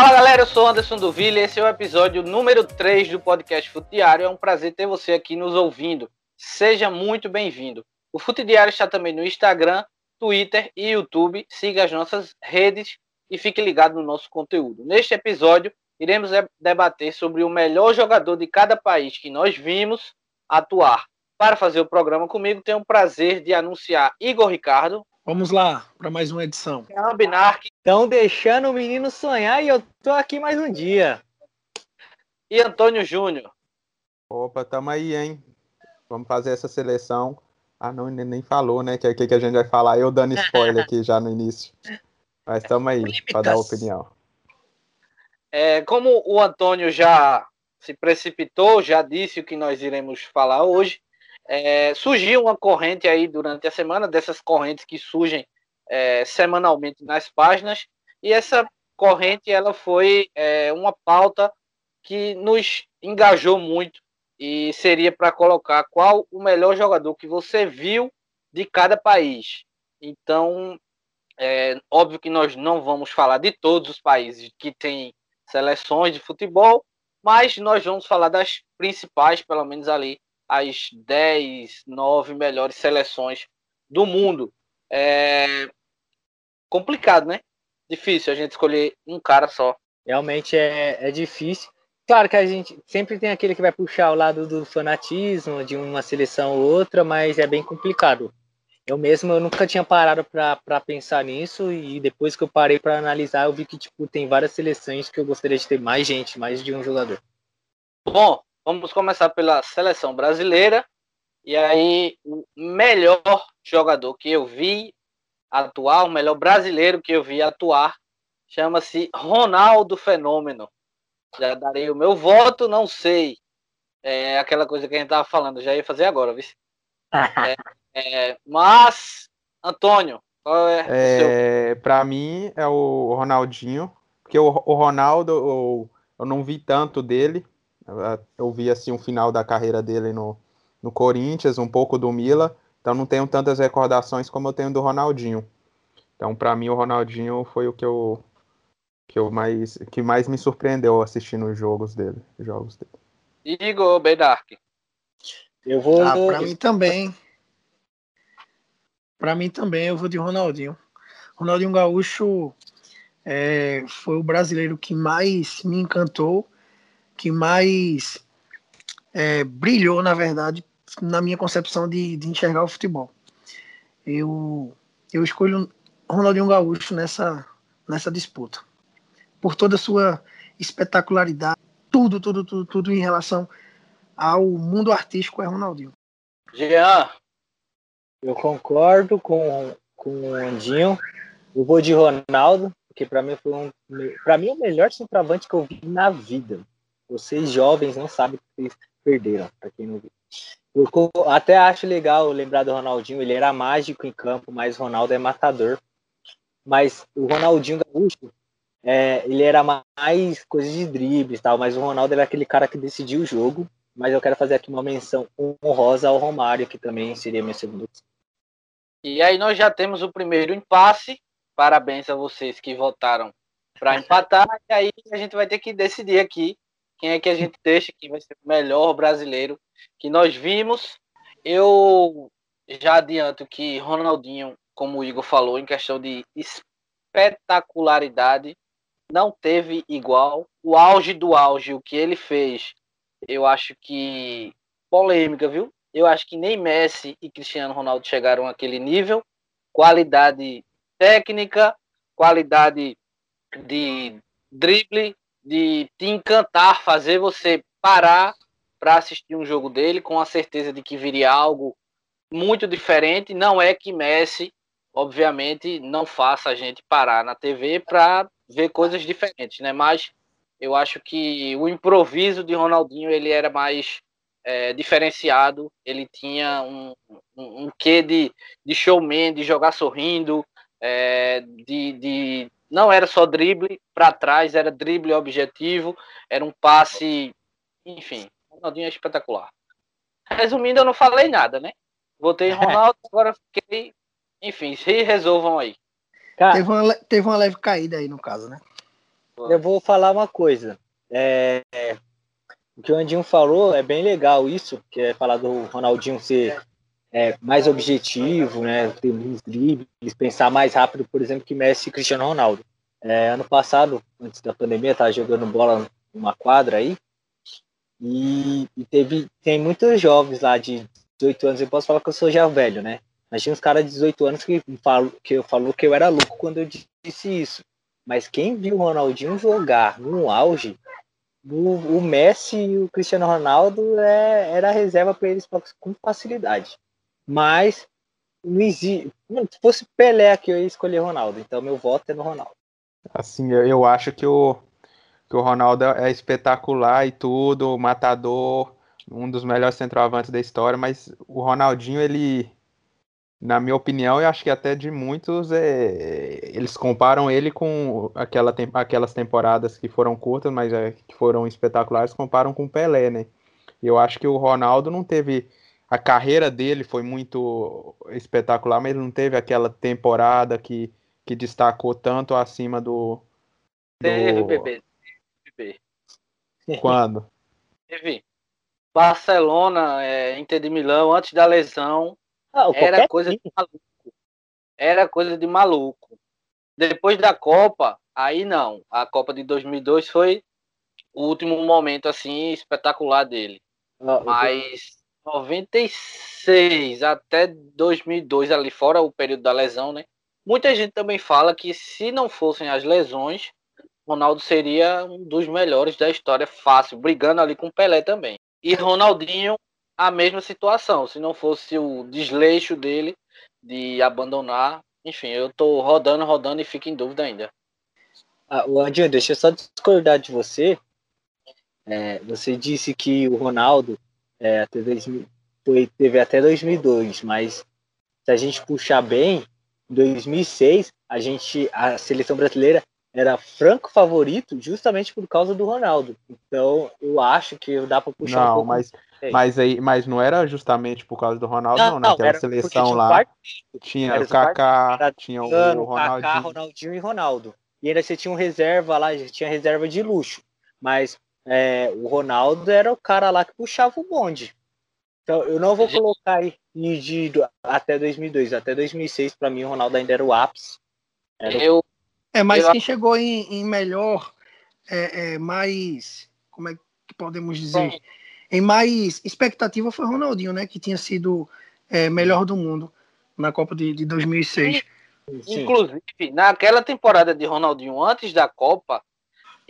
Fala galera, eu sou Anderson Duville e esse é o episódio número 3 do podcast Fute Diário. É um prazer ter você aqui nos ouvindo. Seja muito bem-vindo. O Fute Diário está também no Instagram, Twitter e YouTube. Siga as nossas redes e fique ligado no nosso conteúdo. Neste episódio, iremos debater sobre o melhor jogador de cada país que nós vimos atuar. Para fazer o programa comigo, tenho o prazer de anunciar Igor Ricardo. Vamos lá para mais uma edição. Estão deixando o menino sonhar e eu tô aqui mais um dia. E Antônio Júnior. Opa, tamo aí, hein? Vamos fazer essa seleção. Ah, não, nem falou, né? Que é o que a gente vai falar. Eu dando spoiler aqui já no início. Mas estamos aí para dar opinião. É, como o Antônio já se precipitou, já disse o que nós iremos falar hoje, é, surgiu uma corrente aí durante a semana, dessas correntes que surgem é, semanalmente nas páginas, e essa corrente ela foi é, uma pauta que nos engajou muito e seria para colocar qual o melhor jogador que você viu de cada país. Então, é óbvio que nós não vamos falar de todos os países que têm seleções de futebol, mas nós vamos falar das principais, pelo menos ali, as 10, 9 melhores seleções do mundo. É complicado, né? Difícil a gente escolher um cara só. Realmente é, é difícil. Claro que a gente sempre tem aquele que vai puxar o lado do fanatismo de uma seleção ou outra, mas é bem complicado. Eu mesmo eu nunca tinha parado para pensar nisso e depois que eu parei para analisar, eu vi que tipo tem várias seleções que eu gostaria de ter mais gente, mais de um jogador. Bom, vamos começar pela seleção brasileira. E aí, o melhor jogador que eu vi atuar, o melhor brasileiro que eu vi atuar, chama-se Ronaldo Fenômeno. Já darei o meu voto, não sei. É aquela coisa que a gente tava falando, já ia fazer agora, viu? é, é, mas, Antônio, qual é, é Para mim é o Ronaldinho, porque o, o Ronaldo eu, eu não vi tanto dele, eu vi assim o final da carreira dele no, no Corinthians, um pouco do Mila, então não tenho tantas recordações como eu tenho do Ronaldinho. Então, para mim, o Ronaldinho foi o que eu que eu mais que mais me surpreendeu assistindo os jogos dele, os jogos dele. Igor Bedark. Eu vou ah, para mim também. Para mim também eu vou de Ronaldinho. Ronaldinho Gaúcho é, foi o brasileiro que mais me encantou que mais é, brilhou, na verdade, na minha concepção de, de enxergar o futebol. Eu, eu escolho Ronaldinho Gaúcho nessa, nessa disputa. Por toda a sua espetacularidade, tudo, tudo, tudo, tudo em relação ao mundo artístico é Ronaldinho. Jean. Eu concordo com, com o Andinho. Eu vou de Ronaldo, porque para mim foi um, para mim o melhor centroavante que eu vi na vida. Vocês jovens não sabem que vocês perderam, para quem não viu. Eu até acho legal lembrar do Ronaldinho, ele era mágico em campo, mas Ronaldo é matador. Mas o Ronaldinho Gaúcho, é, ele era mais coisa de dribles tal, mas o Ronaldo era aquele cara que decidiu o jogo. Mas eu quero fazer aqui uma menção honrosa ao Romário, que também seria segunda opção. E aí nós já temos o primeiro impasse. Parabéns a vocês que votaram para empatar. e aí a gente vai ter que decidir aqui quem é que a gente deixa que vai ser o melhor brasileiro que nós vimos. Eu já adianto que Ronaldinho, como o Igor falou, em questão de espetacularidade, não teve igual. O auge do auge, o que ele fez, eu acho que polêmica, viu? Eu acho que nem Messi e Cristiano Ronaldo chegaram àquele nível. Qualidade técnica, qualidade de drible, de te encantar, fazer você parar para assistir um jogo dele com a certeza de que viria algo muito diferente. Não é que Messi, obviamente, não faça a gente parar na TV para ver coisas diferentes, né? Mas eu acho que o improviso de Ronaldinho ele era mais é, diferenciado. Ele tinha um, um, um quê de, de showman, de jogar sorrindo, é, de, de não era só drible para trás, era drible objetivo, era um passe, enfim, o Ronaldinho é espetacular. Resumindo, eu não falei nada, né? Votei em Ronaldo, agora fiquei, enfim, se resolvam aí. Cara, teve, uma, teve uma leve caída aí no caso, né? eu vou falar uma coisa. É, é, o que o Andinho falou é bem legal isso, que é falar do Ronaldinho ser é, mais objetivo, né? Ter menos dribles, pensar mais rápido, por exemplo, que Messi e Cristiano Ronaldo. É, ano passado, antes da pandemia, estava jogando bola numa quadra aí, e, e, teve, tem muitos jovens lá de 18 anos, eu posso falar que eu sou já velho, né? Mas tinha uns caras de 18 anos que, falo, que eu falo que eu era louco quando eu disse isso. Mas quem viu o Ronaldinho jogar no auge, o, o Messi e o Cristiano Ronaldo é, era reserva para eles com facilidade. Mas não existe. Se fosse Pelé aqui, eu ia escolher Ronaldo. Então meu voto é no Ronaldo. Assim, eu, eu acho que o, que o Ronaldo é espetacular e tudo, matador, um dos melhores centroavantes da história, mas o Ronaldinho, ele, na minha opinião, eu acho que até de muitos, é, eles comparam ele com aquela, aquelas temporadas que foram curtas, mas é, que foram espetaculares, comparam com o Pelé, né? Eu acho que o Ronaldo não teve. A carreira dele foi muito espetacular, mas ele não teve aquela temporada que, que destacou tanto acima do. do... Teve, bebê. Quando? Teve. Barcelona, é, Inter de Milão, antes da lesão, ah, era coisa de maluco. Era coisa de maluco. Depois da Copa, aí não. A Copa de 2002 foi o último momento assim espetacular dele. Ah, Mas 96 até 2002 ali fora o período da lesão, né? Muita gente também fala que se não fossem as lesões, Ronaldo seria um dos melhores da história, fácil, brigando ali com Pelé também. E Ronaldinho, a mesma situação. Se não fosse o desleixo dele de abandonar, enfim, eu tô rodando, rodando e fico em dúvida ainda. Ah, o Andinho, deixa eu só discordar de você. É, você disse que o Ronaldo é, até 2000, foi, teve até 2002, mas se a gente puxar bem, em 2006 a gente a seleção brasileira era franco favorito justamente por causa do Ronaldo. Então, eu acho que dá para puxar não, um pouco. Mas, mas, aí, mas não era justamente por causa do Ronaldo, não. não naquela seleção lá tinha o Kaká, tinha o Ronaldinho. Kaká, Ronaldinho e Ronaldo. E ainda você tinha um reserva lá, tinha reserva de luxo. Mas é, o Ronaldo era o cara lá que puxava o bonde. Então, eu não vou colocar aí de, de até 2002. Até 2006, para mim, o Ronaldo ainda era o ápice. Era eu, é, mas eu... quem chegou em, em melhor, é, é, mais, como é que podemos dizer, Bom. em mais expectativa foi Ronaldinho, né? Que tinha sido é, melhor do mundo na Copa de, de 2006. Sim. Inclusive, naquela temporada de Ronaldinho, antes da Copa,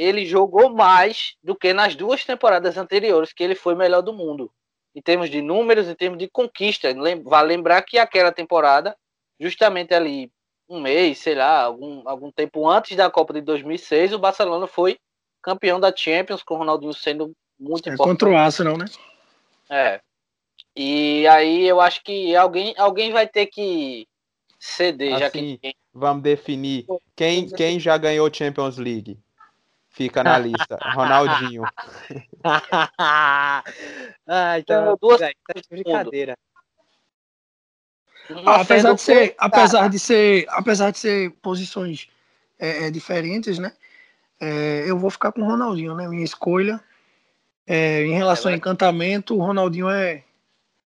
ele jogou mais do que nas duas temporadas anteriores, que ele foi melhor do mundo. Em termos de números, em termos de conquista. Vale lembrar que aquela temporada, justamente ali um mês, sei lá, algum, algum tempo antes da Copa de 2006, o Barcelona foi campeão da Champions, com o Ronaldinho sendo muito é importante. Contra o Arsenal, né? É. E aí eu acho que alguém, alguém vai ter que ceder, assim, já que vamos definir quem, quem já ganhou Champions League. Fica na lista. Ronaldinho. ah, então, duas tá brincadeira. Ah, apesar de ser, apesar de ser, apesar de ser posições é, é, diferentes, né? É, eu vou ficar com o Ronaldinho, né? Minha escolha. É, em relação ao encantamento, o Ronaldinho é,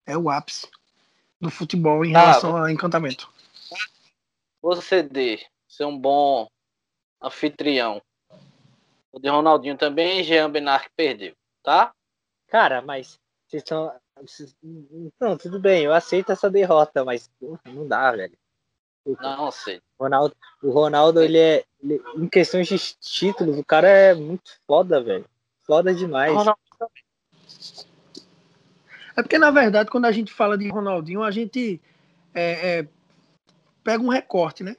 é o ápice do futebol em ah, relação ao encantamento. Vou ceder, ser um bom anfitrião. O de Ronaldinho também, Jean Benar que perdeu, tá? Cara, mas vocês estão não, tudo bem, eu aceito essa derrota, mas não dá, velho. Não sei. Ronaldo, o Ronaldo, ele é. Ele, em questões de títulos, o cara é muito foda, velho. Foda demais. É porque, na verdade, quando a gente fala de Ronaldinho, a gente é, é, pega um recorte, né?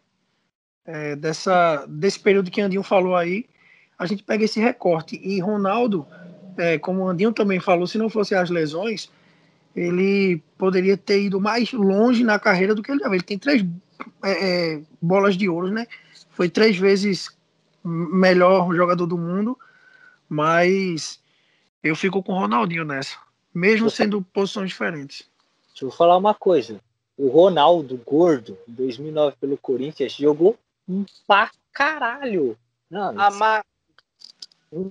É, dessa, desse período que Andinho falou aí, a gente pega esse recorte. E Ronaldo, é, como o Andinho também falou, se não fosse as lesões, ele poderia ter ido mais longe na carreira do que ele deve. Ele tem três é, é, bolas de ouro, né? Foi três vezes melhor jogador do mundo, mas eu fico com o Ronaldinho nessa, mesmo sendo posições diferentes. Deixa eu falar uma coisa. O Ronaldo, gordo, em 2009 pelo Corinthians, jogou pra caralho. Não, a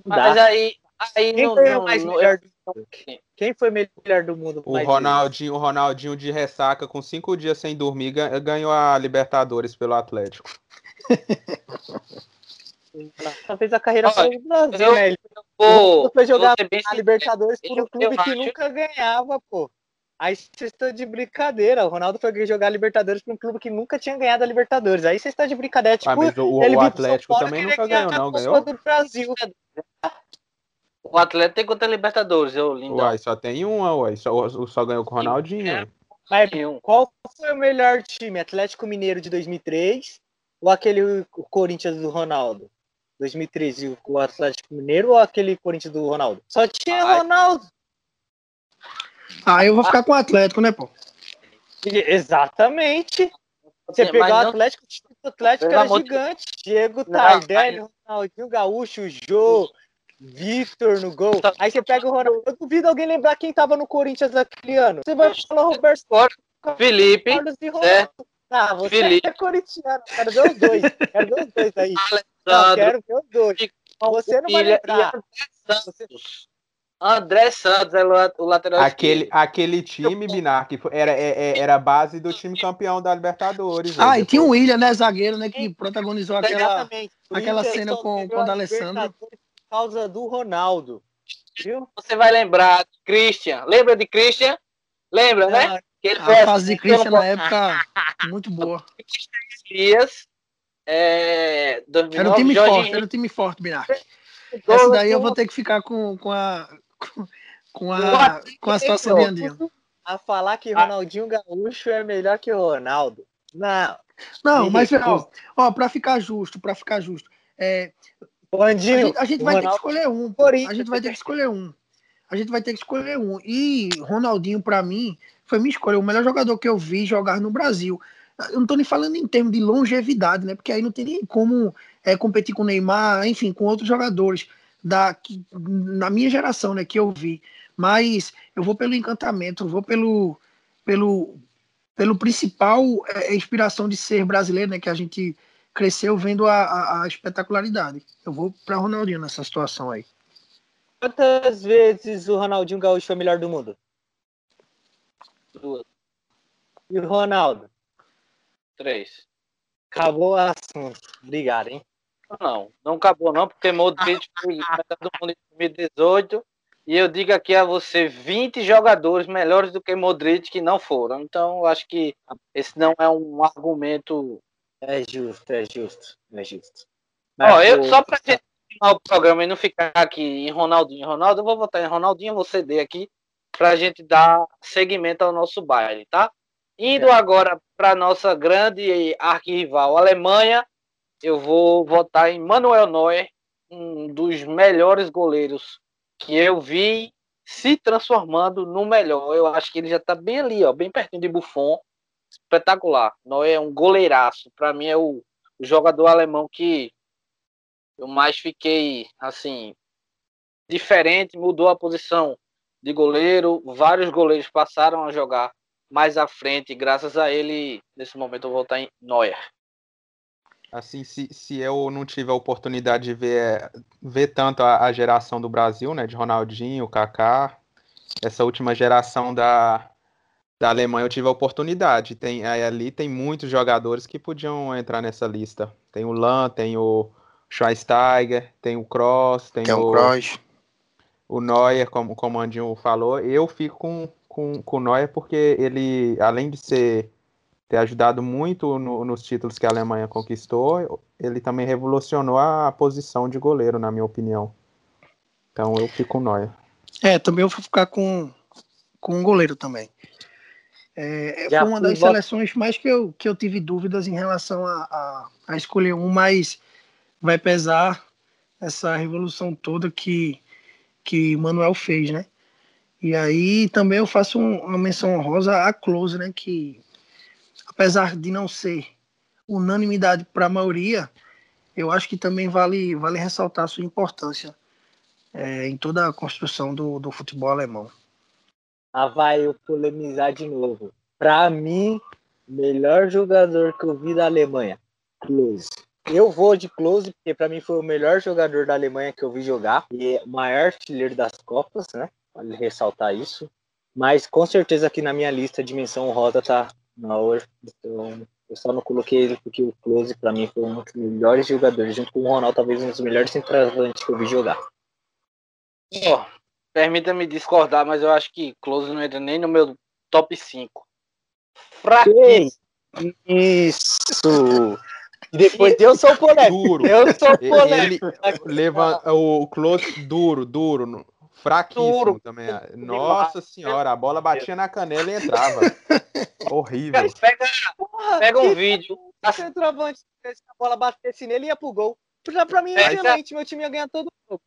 ma... Mas aí, aí Quem não, foi não, mais não- melhor do eu- mundo? Quem foi melhor do mundo? O Ronaldinho, o Ronaldinho de ressaca com cinco dias sem dormir ga- ganhou a Libertadores pelo Atlético. fez a carreira Olha, fora do Brasil, eu- né? Ele Vou, foi jogar a. Libertadores por eu- um clube eu que acho- nunca ganhava, pô. Aí vocês estão de brincadeira. O Ronaldo foi jogar a Libertadores por um clube que nunca tinha ganhado a Libertadores. Aí vocês estão de brincadeira. Tipo, Ah, mas o, ele o Atlético Paulo também nunca ganhou, não, ganhou? do Brasil. O Atlético tem contra a Libertadores, eu lindo. Uai, só tem uma, uai. Só, só ganhou com o Ronaldinho. Mas qual foi o melhor time? Atlético Mineiro de 2003 ou aquele Corinthians do Ronaldo? 2013, o Atlético Mineiro ou aquele Corinthians do Ronaldo? Só tinha Ai. Ronaldo. Ah, eu vou ficar com o Atlético, né, pô? Exatamente. Você pegar o Atlético, o Atlético era gigante. Diego Tardelli, Ronaldinho Gaúcho, Jô, Victor no gol. Tá. Aí você pega o Ronaldo. Eu duvido alguém lembrar quem tava no Corinthians naquele ano. Você vai falar Roberto Felipe, Carlos e Ronaldo. Ah, você Felipe. é corintiano. Quero ver os dois. Quero ver os dois aí. Não, quero ver os dois. Você não vai lembrar. e André Santos. É o la- o lateral Aquele, esquerdo. aquele time, Binar, que era, é- é- era a base do time campeão da Libertadores. Ah, e tinha o. William, né, zagueiro, né, que protagonizou aquela. Aquela cena só com- com o a D'Alessandro. Libertadores Por causa do Ronaldo. Viu? Você vai lembrar de Christian. Lembra de Christian? Lembra, né? Não, Que ele A fase de Christian na época, muito boa. Dias. É, 2009, Era um time Jorge forte, Henrique, era um time forte, Binac. gol Essa daí eu vou ter que ficar com, com a. Com, a, com a situação de. Andinho. a falar que. Ronaldinho Gaúcho é melhor que o Ronaldo. Não. Não, mas, ó, ó, pra ficar justo, pra ficar justo, é, O a Andinho, gente, a gente vai ter que Ronaldo- escolher um. pô. A gente vai ter que escolher um. A gente vai ter que escolher um. E Ronaldinho, pra mim, foi minha escolha. O melhor jogador que eu vi jogar no Brasil. Eu não tô nem falando em termos de longevidade, né? Porque aí não tem nem como é, competir com o Neymar, enfim, com outros jogadores da, que, na minha geração, né? Que eu vi. Mas eu vou pelo encantamento, vou pelo, pelo, pelo principal é, inspiração de ser brasileiro, né? Que a gente cresceu vendo a, a- a espetacularidade. Eu vou para Ronaldinho nessa situação aí. Quantas vezes o Ronaldinho Gaúcho foi melhor do mundo? Duas, E o Ronaldo? três. Acabou o assunto. Obrigado, hein? Não, não acabou não, porque Modric foi melhor do mundo em 2018 e eu digo aqui a você 20 jogadores melhores do que Modric que não foram. Então, eu acho que esse não é um argumento. É justo, é justo. É justo. Ó, eu, só pra gente terminar o programa e não ficar aqui em Ronaldinho, Ronaldo, eu vou votar em Ronaldinho, vou ceder aqui pra gente dar seguimento ao nosso baile, tá? Indo agora para nossa grande arquirrival Alemanha, eu vou votar em Manuel Neuer, um dos melhores goleiros que eu vi se transformando no melhor. Eu acho que ele já tá bem ali, ó, bem pertinho de Buffon. Espetacular. Neuer é um goleiraço. Para mim é o, o jogador alemão que eu mais fiquei assim diferente, mudou a posição de goleiro. Vários goleiros passaram a jogar mais à frente, graças a ele, nesse momento eu vou votar em Neuer. Assim, se, se eu não tive a oportunidade de ver, ver tanto a, a geração do Brasil, né, de Ronaldinho, Kaká, essa última geração da, da Alemanha eu tive a oportunidade. Tem, ali tem muitos jogadores que podiam entrar nessa lista. Tem o Lan, tem o Schweinsteiger, tem o Kroos, tem, Tem o, o Kroos. o Neuer, como, como o Andinho falou. Eu fico com, com, com o Neuer porque ele, além de ser ter ajudado muito no- nos títulos que a Alemanha conquistou, ele também revolucionou a posição de goleiro, na minha opinião. Então eu fico com o Neuer. É, também eu vou ficar com, com um goleiro também. É, Já foi uma das seleções mais que eu, que eu tive dúvidas em relação a, a, a escolher um, mas vai pesar essa revolução toda que, que Manuel fez, né? E aí também eu faço um- uma menção honrosa a Close, né? Que apesar de não ser unanimidade para a maioria, eu acho que também vale, vale ressaltar a sua importância é, em toda a construção do, do futebol alemão. Ah, vai eu polemizar de novo. Pra mim, melhor jogador que eu vi da Alemanha, Klose. Eu vou de Close, porque para mim foi o melhor jogador da Alemanha que eu vi jogar e é o maior artilheiro das Copas, né? Vale ressaltar isso. Mas com certeza aqui na minha lista a dimensão rosa tá na hora. Então eu só não coloquei ele porque o Close para mim foi um dos melhores jogadores, junto com o Ronaldo, talvez um dos melhores centroavantes que eu vi jogar. Oh, Permita-me discordar, mas eu acho que Close não entra nem no meu top 5. Fraquíssimo. Isso! E depois eu sou polêmico. Duro. Eu sou polêmico. Ele leva o close duro, duro, fraquíssimo duro. também. Nossa senhora, a bola batia na canela e entrava. Horrível. Pega, pega um vídeo. O centroavante, se a bola batesse nele, ia pro gol. Já pra mim é excelente, meu time ia ganhar todo o jogo.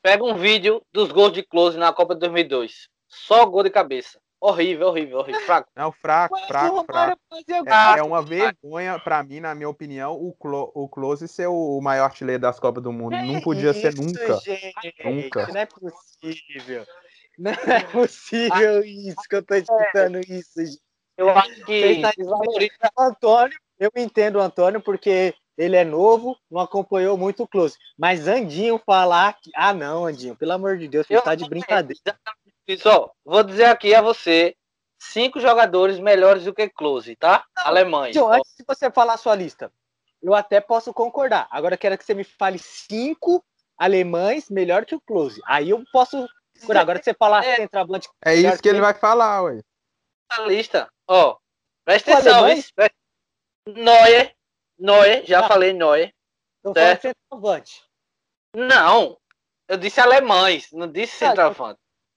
Pega um vídeo dos gols de Close na Copa de 2002. Só gol de cabeça. Horrível, horrível, horrível. Fraco. Não, fraco, fraco, fraco. É, é, uma vergonha, para mim, na minha opinião, o, Clo o Close ser o maior artilheiro das Copas do Mundo. não podia isso, ser nunca. Gente, nunca. Não é possível. Não é possível isso que eu tô escutando isso, gente. Eu acho que. Antônio, eu entendo o Antônio, porque ele é novo, não acompanhou muito o close. Mas Andinho falar que. Ah, não, Andinho, pelo amor de Deus, você está de brincadeira. Só, vou dizer aqui a você: cinco jogadores melhores do que close, tá? Não, Alemanha. Andinho, antes de você falar a sua lista, eu até posso concordar. Agora quero que você me fale cinco alemães melhor que o close. Aí eu posso. Agora que você falar é, centroavante. É isso que ele vai falar, ué. A lista, ó. Presta atenção, Neuer, Noé, já ah, falei Noé. Então certo? centroavante. Não, eu disse alemães, não disse ah,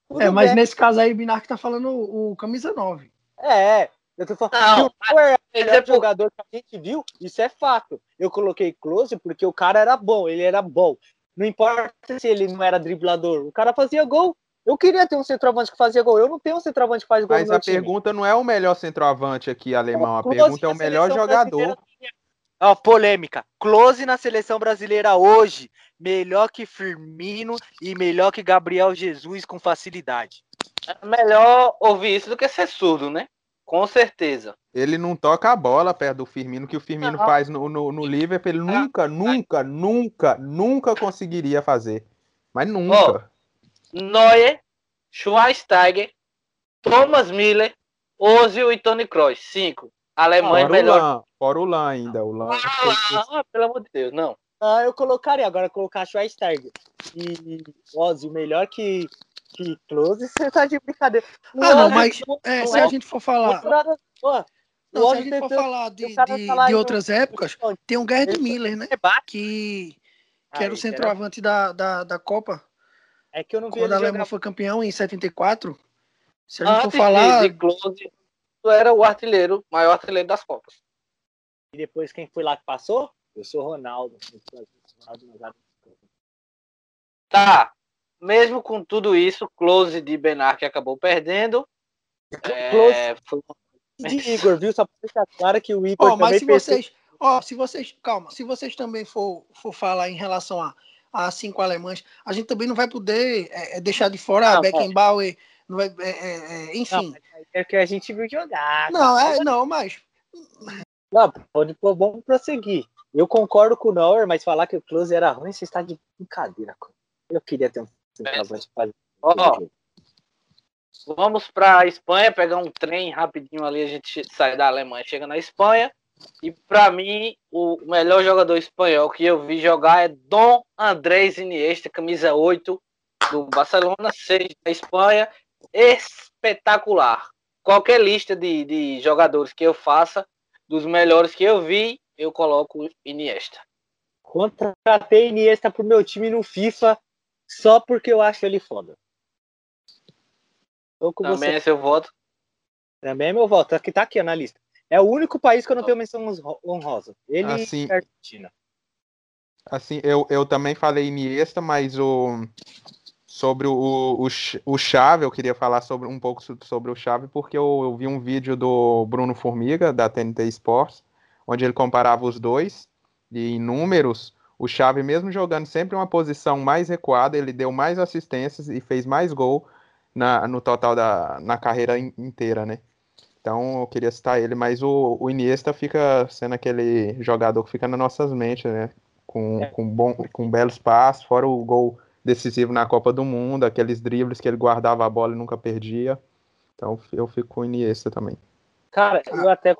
centroavante. É, mas bem. nesse caso aí, Binar que tá falando o, o, camisa 9. É, eu tô falando não, que o é o é jogador que a gente viu, isso é fato. Eu coloquei close porque o cara era bom, ele era bom. Não importa se ele não era driblador, o cara fazia gol. Eu queria ter um centroavante que fazia gol. Eu não tenho um centroavante que faz gol. Mas a time. pergunta não é o melhor centroavante aqui, alemão. A pergunta é o melhor jogador. Ó, polêmica. Close na seleção brasileira hoje. Melhor que Firmino e melhor que Gabriel Jesus com facilidade. É melhor ouvir isso do que ser surdo, né? Com certeza. Ele não toca a bola perto do Firmino, que o Firmino não. faz no, no, no Liverpool. Ele nunca, nunca, nunca, nunca conseguiria fazer. Mas nunca. Oh, Neuer, Schweinsteiger, Thomas Miller, Ozil e Tony Kroos. Cinco. Alemanha ah, melhor. Fora o Lan ainda. O Lan. Ah, pelo amor de Deus, não. Ah, eu colocaria agora colocar Schweinsteiger e Ozzy melhor que que Close, você tá de brincadeira. ah, não, mas é, se a gente for falar. Não, se a gente for falar de, de, de outras épocas, tem um Gerd Miller, né? Que, que era o centroavante da, da, da Copa. É que eu não vi Quando a Alemanha foi campeão em 74. Se a gente for falar. De Close, era o artilheiro, maior artilheiro das Copas. E depois quem foi lá que passou? Eu sou Ronaldo. Tá. Mesmo com tudo isso, close de Benar que acabou perdendo. Close é, foi... de Igor, viu? Só pra deixar claro que o Igor. Oh, mas se vocês. Ó, se vocês. Calma, se vocês também for, for falar em relação a, a cinco alemães, a gente também não vai poder é, é deixar de fora não, a Beckenbauer. Não vai, é, é, é enfim. Não, é que a gente viu jogar. Não, é, não, mas. Não, pode, vamos prosseguir. Eu concordo com o Neuer, mas falar que o Close era ruim, você está de brincadeira. Eu queria ter um centroavante Ó, vamos para a Espanha, pegar um trem rapidinho ali, a gente sai da Alemanha, chega na Espanha. E para mim, o melhor jogador espanhol que eu vi jogar é Dom Andrés Iniesta, camisa 8 do Barcelona, 6 da Espanha. Espetacular. Qualquer lista de, de jogadores que eu faça, dos melhores que eu vi, eu coloco Iniesta. Contratei Iniesta pro meu time no FIFA só porque eu acho ele foda. Também você. é seu voto? Também é meu voto. Aqui tá aqui na lista. É o único país que eu não tenho menção honrosa. Ele assim, e Argentina. Assim, eu, eu também falei Iniesta, mas o sobre o, o, o Chave, eu queria falar sobre, um pouco sobre o Chave, porque eu, eu vi um vídeo do Bruno Formiga, da TNT Sports, onde ele comparava os dois, e em números, o Chave, mesmo jogando sempre uma posição mais recuada, ele deu mais assistências e fez mais gol na, no total da na carreira inteira, né? Então eu queria citar ele, mas o, o Iniesta fica sendo aquele jogador que fica nas nossas mentes, né? Com, é. com, bom, com belos passos, fora o gol decisivo na Copa do Mundo, aqueles dribles que ele guardava a bola e nunca perdia. Então eu fico com o Iniesta também. Cara, eu até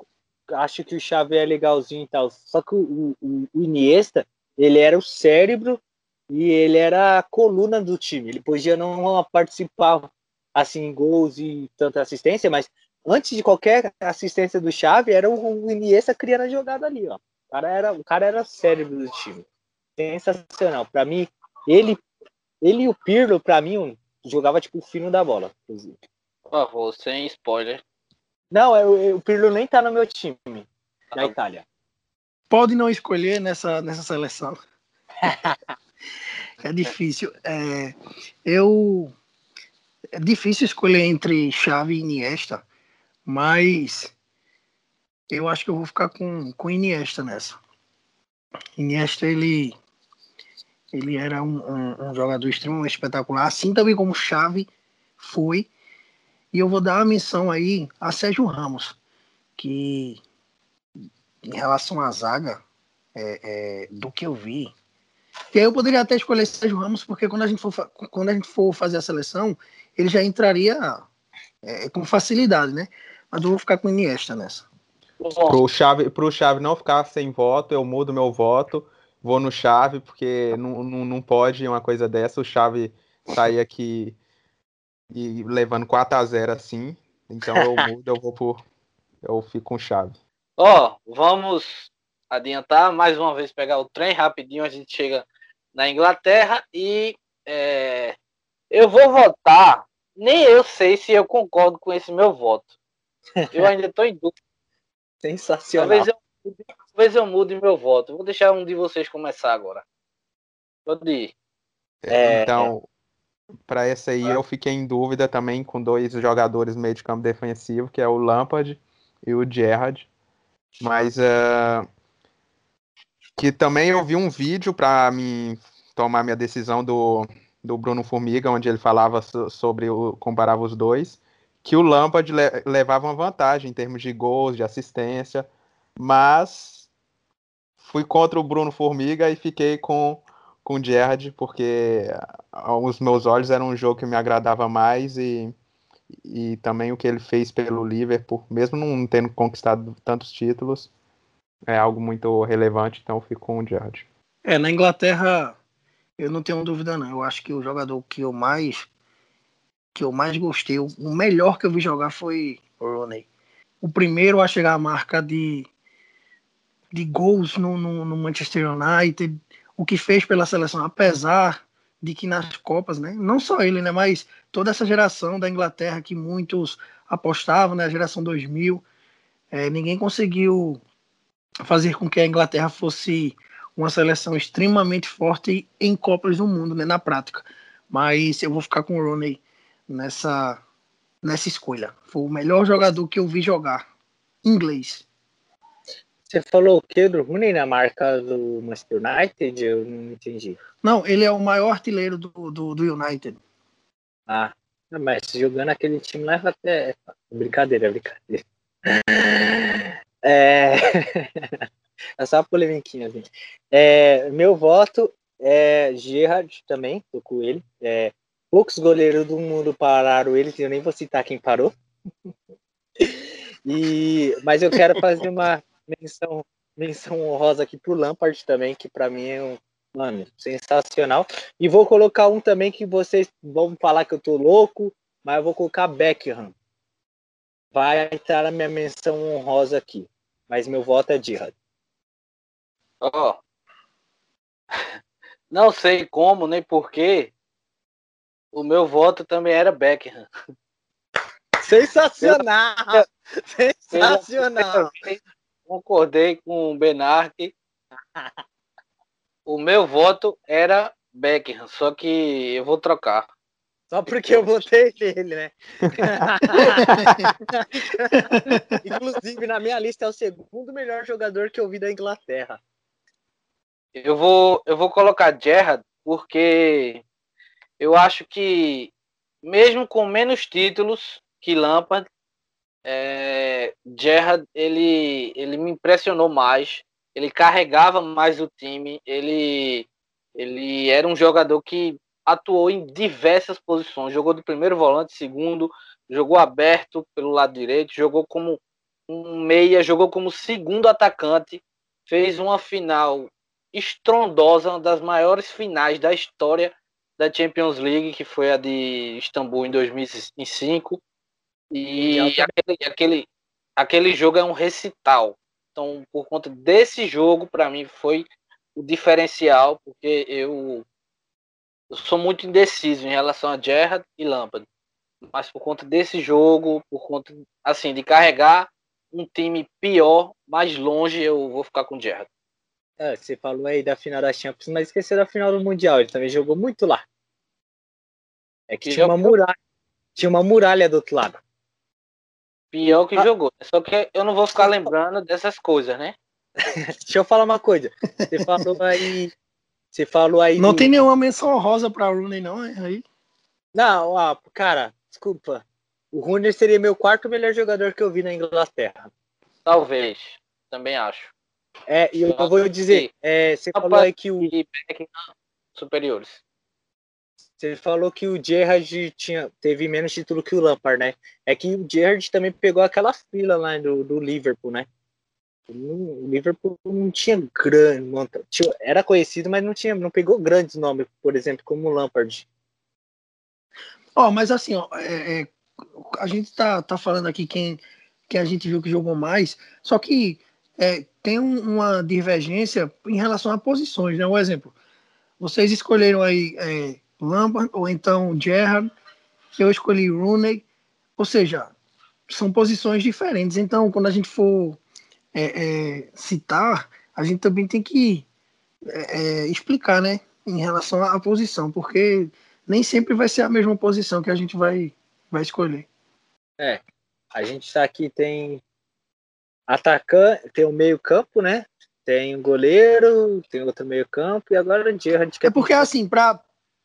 acho que o Xavi é legalzinho e tal. Só que o, o, o Iniesta, ele era o cérebro e ele era a coluna do time. Ele podia não participar assim em gols e tanta assistência, mas antes de qualquer assistência do Xavi, era o Iniesta criando a jogada ali, ó. O cara era, o cara era cérebro do time. Sensacional. Para mim, ele ele e o Pirlo, para mim, jogava tipo o fino da bola, inclusive. Por favor, sem spoiler. Não, é, o Pirlo nem tá no meu time da ah, Itália. Pode não escolher nessa, nessa seleção. é difícil. É, eu é difícil escolher entre Xavi e Iniesta, mas eu acho que eu vou ficar com, com Iniesta nessa. Iniesta, ele, ele era um, um, um jogador extremamente espetacular, assim também como Xavi foi. E eu vou dar uma missão aí a Sérgio Ramos, que em relação à zaga, é, é, do que eu vi. E aí eu poderia até escolher Sérgio Ramos, porque quando a gente for, quando a gente for fazer a seleção, ele já entraria é, com facilidade, né? Mas eu vou ficar com Iniesta nessa. Pro Chave, Chave não ficar sem voto, eu mudo meu voto, vou no Chave, porque não, não, não pode uma coisa dessa, o Chave sair aqui e levando 4 a 0 assim. Então eu mudo, eu vou por. Eu fico com chave. Ó, oh, vamos adiantar mais uma vez, pegar o trem rapidinho. A gente chega na Inglaterra e é, eu vou votar. Nem eu sei se eu concordo com esse meu voto. Eu ainda estou em dúvida. Sensacional. Talvez eu, talvez eu mude meu voto. Vou deixar um de vocês começar agora. Pode ir. É, então, para essa aí eu fiquei em dúvida também com dois jogadores meio de campo defensivo, que é o Lampard e o Gerrard. Mas uh, que também eu vi um vídeo para me tomar minha decisão do, do Bruno Formiga, onde ele falava sobre o comparava os dois, que o Lampard le, levava uma vantagem em termos de gols, de assistência, mas fui contra o Bruno Formiga e fiquei com com o Gerrard, porque os meus olhos eram um jogo que me agradava mais e, e também o que ele fez pelo Liverpool, mesmo não tendo conquistado tantos títulos, é algo muito relevante, então eu fico com o Gerrard. É, na Inglaterra, eu não tenho dúvida não, eu acho que o jogador que eu mais que eu mais gostei, o melhor que eu vi jogar foi o Rooney. O primeiro a chegar à marca de, de gols no, no, no Manchester United, o que fez pela seleção, apesar de que nas Copas, né, não só ele, né, mas toda essa geração da Inglaterra que muitos apostavam, né, a geração 2000, é, ninguém conseguiu fazer com que a Inglaterra fosse uma seleção extremamente forte em Copas do Mundo, né, na prática. Mas eu vou ficar com o Rooney nessa nessa escolha. Foi o melhor jogador que eu vi jogar inglês. Você falou o que do Rooney na marca do Manchester United? Eu não entendi. Não, ele é o maior artilheiro do, do, do United. Ah, mas jogando aquele time lá até. Brincadeira, brincadeira. É, é só uma polemiquinha, gente. É, meu voto é Gerrard também, tô com ele. É, poucos goleiros do mundo pararam ele, eu nem vou citar quem parou. E, mas eu quero fazer uma menção, menção honrosa aqui pro Lampard também, que para mim é um mano, sensacional. E vou colocar um também que vocês vão falar que eu tô louco, mas eu vou colocar Beckham. Vai estar na minha menção honrosa aqui. Mas meu voto é Gerrard. Ó. Oh. Não sei como nem porquê. O meu voto também era Beckham. Sensacional! Sensacional! Concordei com o Benarque. o meu voto era Beckham, só que eu vou trocar. Só porque eu votei nele, né? Inclusive, na minha lista é o segundo melhor jogador que eu vi da Inglaterra. Eu vou, eu vou colocar Gerrard porque eu acho que, mesmo com menos títulos que Lampard, é, Gerrard ele, ele me impressionou mais, ele carregava mais o time, ele, ele era um jogador que atuou em diversas posições, jogou de primeiro volante, segundo, jogou aberto pelo lado direito, jogou como um meia, jogou como segundo atacante, fez uma final estrondosa, uma das maiores finais da história da Champions League, que foi a de Istambul em 2005. E aquele, aquele, aquele jogo é um recital. Então, por conta desse jogo, para mim foi o diferencial, porque eu, eu sou muito indeciso em relação a Gerrard e Lampard. Mas por conta desse jogo, por conta assim de carregar um time pior, mais longe, eu vou ficar com o Gerrard. É, você falou aí da final da Champions, mas esqueceu da final do Mundial. Ele também jogou muito lá. É que, tinha uma muralha. Tinha uma muralha do outro lado. Pior que ah. jogou. Só que eu não vou ficar lembrando dessas coisas, né? Deixa eu falar uma coisa. Você falou aí. Você falou aí. Não do... tem nenhuma menção rosa pra Rooney, não, é aí? Não, ah, cara, desculpa. O Rooney seria meu quarto melhor jogador que eu vi na Inglaterra. Talvez. Também acho. É, e eu, eu vou dizer, é, você falou aí que o. Superiores. Você falou que o Gerrard tinha, teve menos título que o Lampard, né? É que o Gerrard também pegou aquela fila lá do, do Liverpool, né? O Liverpool não tinha grande, era conhecido, mas não tinha, não pegou grandes nomes, por exemplo, como o Lampard. Ó, oh, mas assim, ó, é, é, a gente tá, tá falando aqui quem, quem a gente viu que jogou mais, só que é, tem um, uma divergência em relação a posições, né? Um exemplo, vocês escolheram aí é, Lampard ou então Gerrard, eu escolhi Rooney, ou seja, são posições diferentes. Então, quando a gente for é, é, citar, a gente também tem que é, é, explicar, né, em relação à posição, porque nem sempre vai ser a mesma posição que a gente vai, vai escolher. É, a gente está aqui tem atacante, tem o meio campo, né? Tem o goleiro, tem outro meio campo e agora o Gerrard. É porque assim, para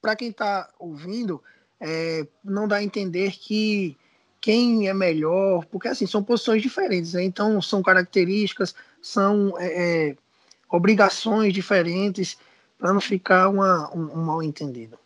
para quem está ouvindo, é, não dá a entender que quem é melhor, porque assim são posições diferentes, né? então são características, são é, é obrigações diferentes para não ficar uma, um, um, mal entendido.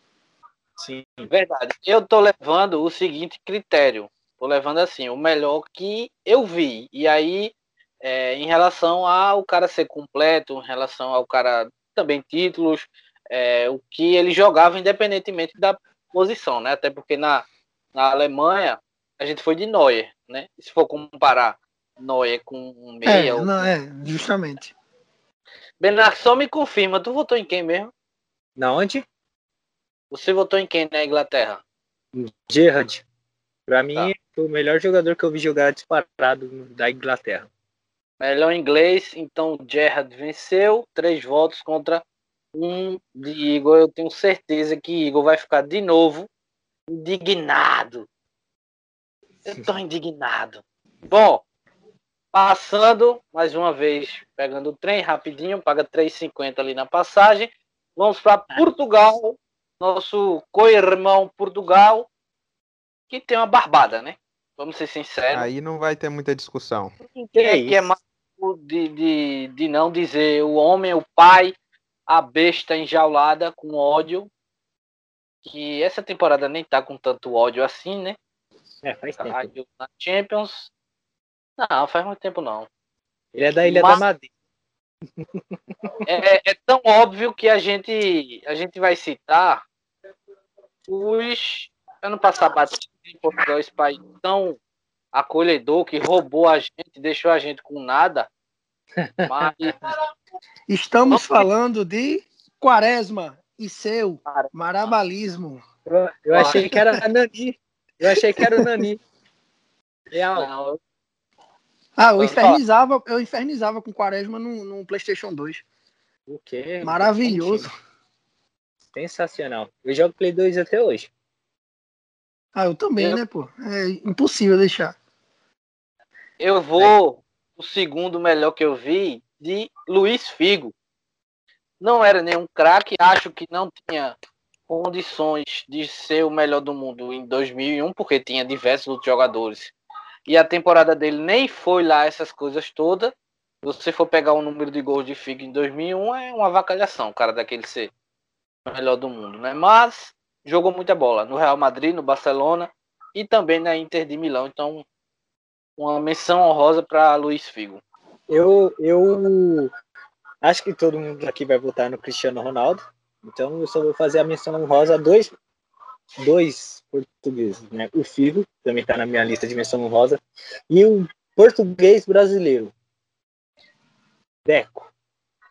Sim, verdade. Eu tô levando o seguinte critério, tô levando assim o melhor que eu vi e aí é, em relação ao cara ser completo, em relação ao cara também títulos, é, o que ele jogava independentemente da posição, né? Até porque na, na Alemanha a gente foi de Neuer, né? Se for comparar Neuer com um meia... É, ou... não, é justamente. Bernardo, só me confirma, tu votou em quem mesmo? Na onde? Você votou em quem na Inglaterra? Gerrard. Pra mim, tá. foi o melhor jogador que eu vi jogar disparado da Inglaterra. Melhor inglês, então Gerrard venceu, três votos contra um de Igor, eu tenho certeza que Igor vai ficar de novo indignado. Eu tô indignado. Bom, passando mais uma vez, pegando o trem rapidinho, paga 3,50 ali na passagem. Vamos para Portugal, nosso co-irmão Portugal, que tem uma barbada, né? Vamos ser sinceros. Aí não vai ter muita discussão. Quem é, que é mais de, de, de não dizer o homem, o pai, a besta enjaulada com ódio. Que essa temporada nem tá com tanto ódio assim, né? É, faz tempo. Na Champions. Não, faz muito tempo não. Ele é da Ilha Mas... da Madeira. É, é, tão óbvio que a gente, a gente vai citar os ano passado em Portugal, esse país tão acolhedor que roubou a gente, deixou a gente com nada. Mas Estamos falando de Quaresma e seu marabalismo. Eu, eu achei que era Nani. Eu achei que era o Nani. Real. Ah, eu infernizava, eu infernizava com Quaresma no, no PlayStation 2. O quê? Maravilhoso. Sensacional. Eu jogo Play 2 até hoje. Ah, eu também, eu... né, pô? É impossível deixar. Eu vou. O segundo melhor que eu vi de Luiz Figo. Não era nenhum craque, acho que não tinha condições de ser o melhor do mundo em 2001, porque tinha diversos outros jogadores e a temporada dele nem foi lá essas coisas todas. Se você for pegar o número de gols de Figo em 2001, é uma vacalhação, cara daquele ser o melhor do mundo, né? Mas jogou muita bola no Real Madrid, no Barcelona e também na Inter de Milão. Então, uma menção honrosa para Luiz Figo. Eu, eu acho que todo mundo aqui vai votar no Cristiano Ronaldo. Então eu só vou fazer a menção honrosa a dois, dois portugueses, né? O Figo, também está na minha lista de menção honrosa, e o português brasileiro, Deco.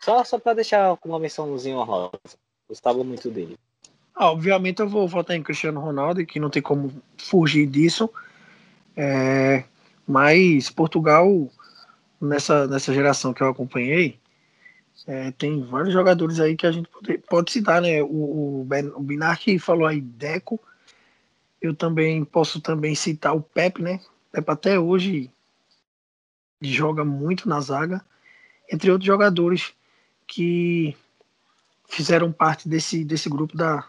Só, só para deixar com uma mençãozinha honrosa. Gostava muito dele. Ah, obviamente eu vou votar em Cristiano Ronaldo, que não tem como fugir disso. É, mas Portugal, nessa, nessa geração que eu acompanhei, é, tem vários jogadores aí que a gente pode, pode citar, né? O, o, ben, o Binar que falou aí Deco. Eu também posso também citar o Pepe, né? Pepe até hoje joga muito na zaga, entre outros jogadores que fizeram parte desse, desse grupo da,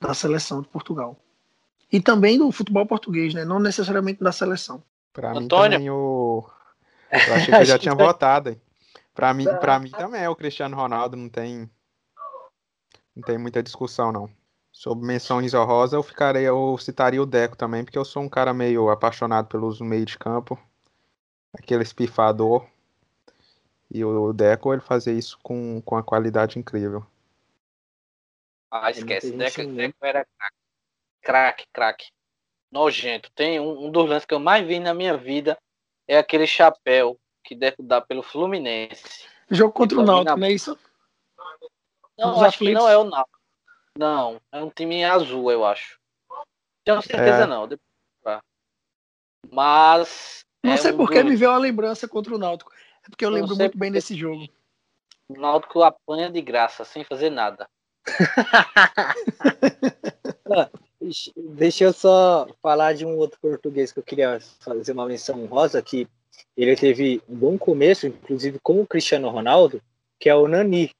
da seleção de Portugal. E também do futebol português, né? Não necessariamente da seleção. Para mim também o... Eu achei que eu já tinha votado. Hein? Para mim, para mim também é o Cristiano Ronaldo, não tem não tem muita discussão não. Sobre menções honrosas, eu ficarei, eu citaria o Deco também, porque eu sou um cara meio apaixonado pelos meio de campo, aquele espifador. E o Deco ele fazia isso com, com a qualidade incrível. Ah, esquece, Deco, Deco era craque, craque, nojento. Tem um, um dos lances que eu mais vi na minha vida é aquele chapéu que deve dar pelo Fluminense. Jogo contra o Náutico, não é isso? Não, Os acho aflitos. que não é o Náutico. Não, é um time azul, eu acho. Tenho certeza é. não. Mas. Não é sei um porque do... me veio uma lembrança contra o Náutico. É porque eu não lembro muito bem desse jogo. O Náutico apanha de graça, sem fazer nada. Deixa eu só falar de um outro português que eu queria fazer uma menção rosa que ele teve um bom começo, inclusive com o Cristiano Ronaldo, que é o Nani,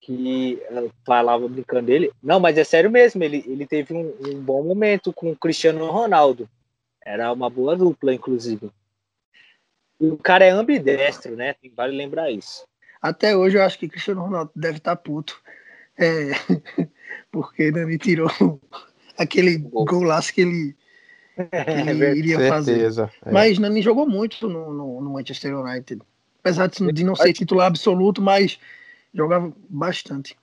que falava brincando dele. Não, mas é sério mesmo, ele, ele teve um, um bom momento com o Cristiano Ronaldo. Era uma boa dupla, inclusive. E o cara é ambidestro, né? Vale lembrar isso. Até hoje eu acho que Cristiano Ronaldo deve estar tá puto. É, porque Nani tirou aquele golaço que ele que é ele iria Certeza, fazer. É. Mas Nani jogou muito no, no, no, Manchester United. Apesar de não ser titular absoluto, mas jogava bastante.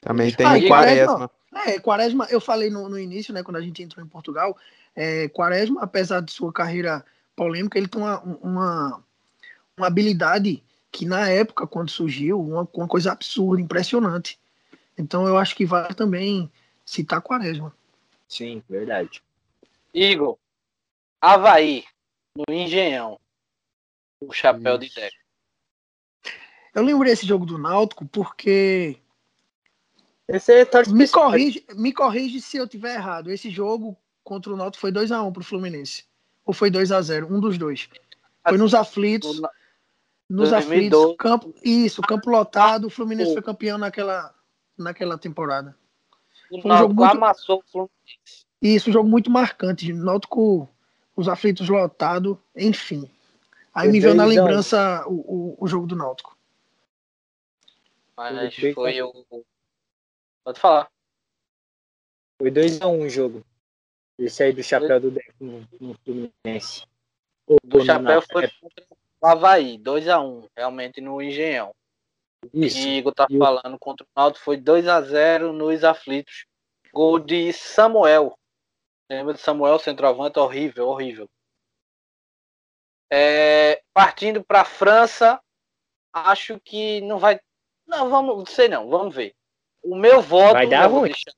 Também tem ah, Quaresma. É, Quaresma, eu falei no, no, início, né, quando a gente entrou em Portugal, é, Quaresma, apesar de sua carreira polêmica, ele tem uma, uma, uma habilidade que na época, quando surgiu, uma, uma coisa absurda, impressionante. Então eu acho que vale também citar Quaresma. Sim, verdade. Igor, Havaí, no Engenhão. O chapéu Isso. de Deco. Eu lembrei esse jogo do Náutico porque. Esse é me, corrige, me corrige se eu tiver errado. Esse jogo contra o Náutico foi 2x1 pro Fluminense. Ou foi 2x0? Um dos dois. Foi nos aflitos. Nos 2012. aflitos. Campo, isso, campo lotado. O Fluminense foi campeão naquela, naquela temporada. O foi um jogo muito... amassou o Fluminense. Isso, um jogo muito marcante. Náutico, os aflitos lotados, enfim. Aí me veio na lembrança o, o, o, jogo do Náutico. Mas foi o. Pode falar. Foi 2x1 um o jogo. Esse aí do chapéu do Deco no, Fluminense. Do chapéu foi contra o Havaí, 2x1, um, realmente no Engenhão. Isso. E Igor tá e falando o... contra o Náutico foi 2x0 nos aflitos. Gol de Samuel. Lembra de Samuel, centroavante, horrível, horrível. É, partindo para a França, acho que não vai. Não, vamos, não sei não, vamos ver. O meu voto. Vai dar ruim. Deixar,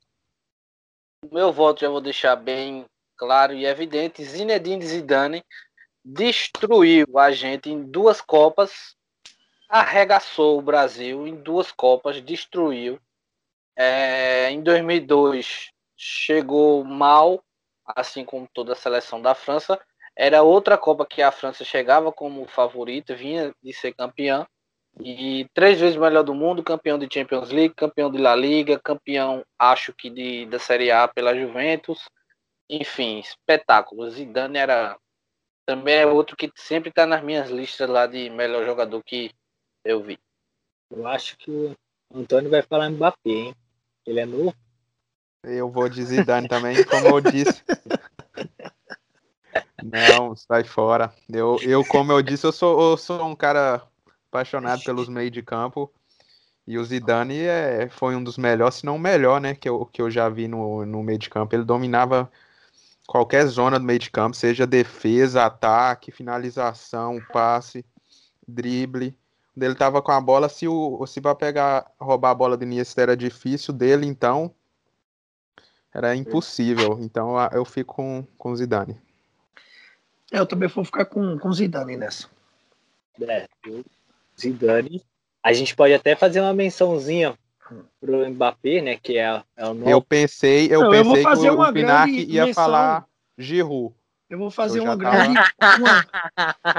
o meu voto já vou deixar bem claro e evidente. Zinedine Zidane destruiu a gente em duas Copas, arregaçou o Brasil em duas Copas, destruiu. É, em 2002 chegou mal, assim como toda a seleção da França. Era outra Copa que a França chegava como favorita, vinha de ser campeã. E três vezes melhor do mundo, campeão de Champions League, campeão de La Liga, campeão, acho que de, da Série A pela Juventus. Enfim, espetáculo. Zidane era Também é outro que sempre tá nas minhas listas lá de melhor jogador que eu vi. Eu acho que o Antônio vai falar Mbappé, hein? Ele é novo. Eu vou de Zidane também, como eu disse. Não, sai fora. Eu, eu como eu disse, eu sou, eu sou um cara apaixonado pelos meios de campo. E o Zidane é, foi um dos melhores, se não o melhor, né, que eu, que eu já vi no, no meio de campo. Ele dominava qualquer zona do meio de campo, seja defesa, ataque, finalização, passe, drible. Quando ele tava com a bola, se o se para pegar, roubar a bola do Iniesta era difícil dele, então era impossível. Então eu fico com, com o Zidane. É, eu também vou ficar com, com o Zidane nessa. É, Zidane. A gente pode até fazer uma mençãozinha pro Mbappé, né? Que é, é o novo. Eu pensei, eu Não, eu vou pensei fazer que o Pinac ia menção. falar Giroud. Eu vou fazer Eu uma grande. Uma,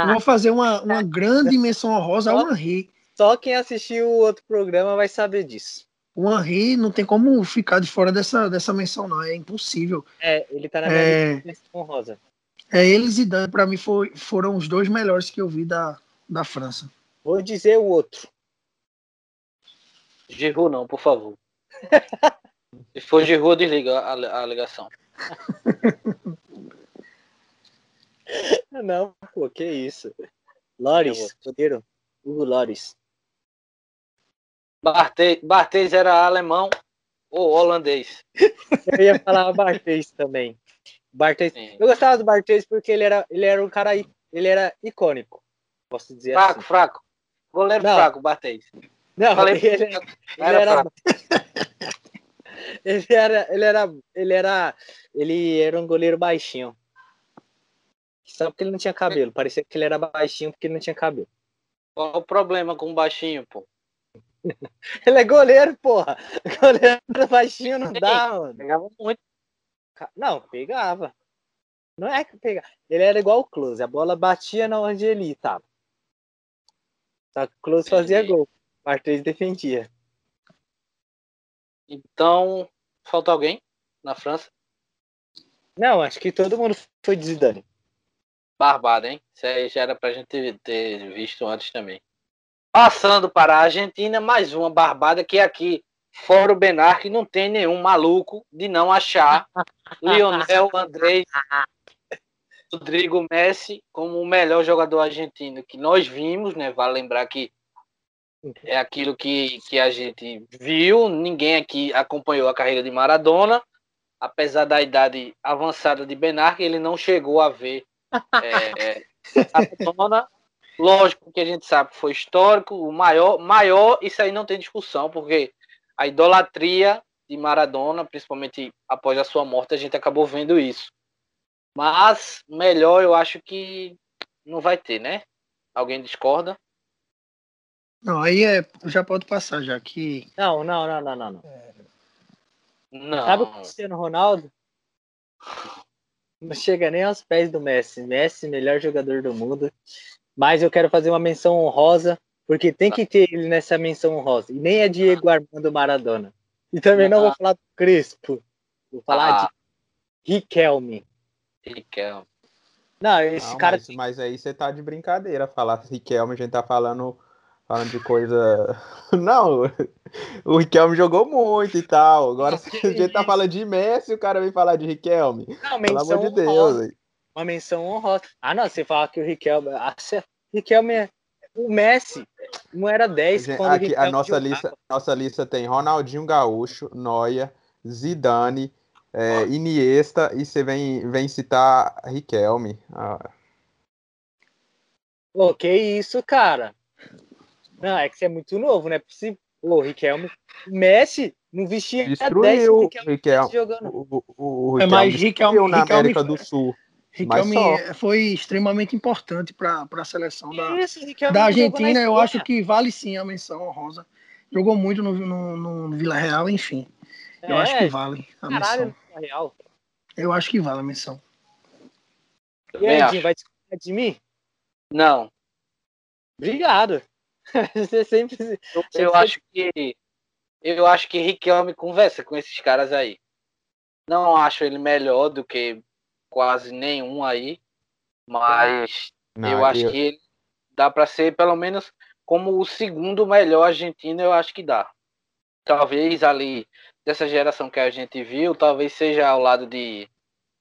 eu vou fazer uma, uma grande menção honrosa ao Henry. Só quem assistiu o outro programa vai saber disso. O Henry não tem como ficar de fora dessa, dessa menção, não. É impossível. É, ele tá na minha É. lista de menção rosa. É eles e Dan, pra mim, foi, foram os dois melhores que eu vi da, da França. Vou dizer o outro. Giroud não, por favor. Se for Giroud, desliga a, a ligação. Não, pô, que isso. Loris, goleiro. Hugo Loris. Barthez, Barthez era alemão ou holandês? Eu ia falar Barthez também. Barthez. Sim. Eu gostava do Barthez porque ele era, ele era um cara, ele era icônico. Posso dizer Fraco, assim. fraco. Goleiro Não. fraco, Barthez. Não, Falei, ele, ele era era, fraco. ele era, ele era, ele era, ele era um goleiro baixinho. Só porque ele não tinha cabelo. Parecia que ele era baixinho porque ele não tinha cabelo. Qual o problema com o baixinho, pô? Ele é goleiro, porra. Goleiro baixinho não dá, mano. Pegava muito. Não, pegava. Não é que pegava. Ele era igual o Close. A bola batia na onde ele tava. Só que o Close fazia gol. O Barthez defendia. Então, falta alguém na França? Não, acho que todo mundo foi de Zidane. Barbada, hein? Isso aí já era pra gente ter, visto antes também. Passando para a Argentina, mais uma barbada que aqui, fora o Benar, que não tem nenhum maluco de não achar Lionel Andrés Rodrigo Messi como o melhor jogador argentino que nós vimos, né? Vale lembrar que é aquilo que, que a gente viu, ninguém aqui acompanhou a carreira de Maradona, apesar da idade avançada de Benar, ele não chegou a ver é, Maradona. Lógico que a gente sabe que foi histórico, o maior, maior, isso aí não tem discussão, porque a idolatria de Maradona, principalmente após a sua morte, a gente acabou vendo isso. Mas melhor eu acho que não vai ter, né? Alguém discorda? Não, aí é, já pode passar, já que. Não, não, não, não, não. não. Não. Sabe o Cristiano Ronaldo? Não chega nem aos pés do Messi. Messi, melhor jogador do mundo. Mas eu quero fazer uma menção honrosa, porque tem que ter ele nessa menção honrosa. E nem é Diego Armando Maradona. E também não vou falar do Crespo. Vou falar Ah, de Riquelme. Riquelme. Não, esse Não, cara. mas, mas aí você tá de brincadeira. Falar Riquelme, a gente tá falando, falando de coisa. Não, o Riquelme jogou muito e tal. Agora Que a gente tá falando de Messi o cara vem falar de Riquelme. Não, Pelo menção amor de Deus. honrosa. Uma menção honrosa. Ah, não, você fala que o Riquelme. Ah, você- Riquelme é. O Messi não era 10 Gente, quando Aqui, a nossa jogava. lista, nossa lista tem Ronaldinho Gaúcho, Noia, Zidane, é, Iniesta e você vem, vem citar Riquelme. Ah, Pô, que isso, cara? Não, é que você é muito novo, né? Possível. Ô, Riquelme. Messi não vestia 10 Destruiu o o Riquelme Riquelme. jogando. o, o, o É, mas Riquelme Riquelme- na Riquelme América do Sul. Riquelme só. foi extremamente importante para a seleção da, Isso, Riquelme da Argentina. Eu acho que vale sim a menção honrosa. Jogou muito no, no, no Vila Real, enfim. Eu acho que É, vale a Caralho, menção. real. Eu acho que vale a menção. E aí. Edinho, vai discordar de mim? Não, Obrigado. Você sempre. eu, eu foi- acho que eu acho que Riquelme conversa com esses caras aí. Não acho ele melhor do que quase nenhum aí, Mas Não, eu acho que ele dá para ser pelo menos como o segundo melhor argentino, eu acho que dá. Talvez ali dessa geração que a gente viu, talvez seja ao lado de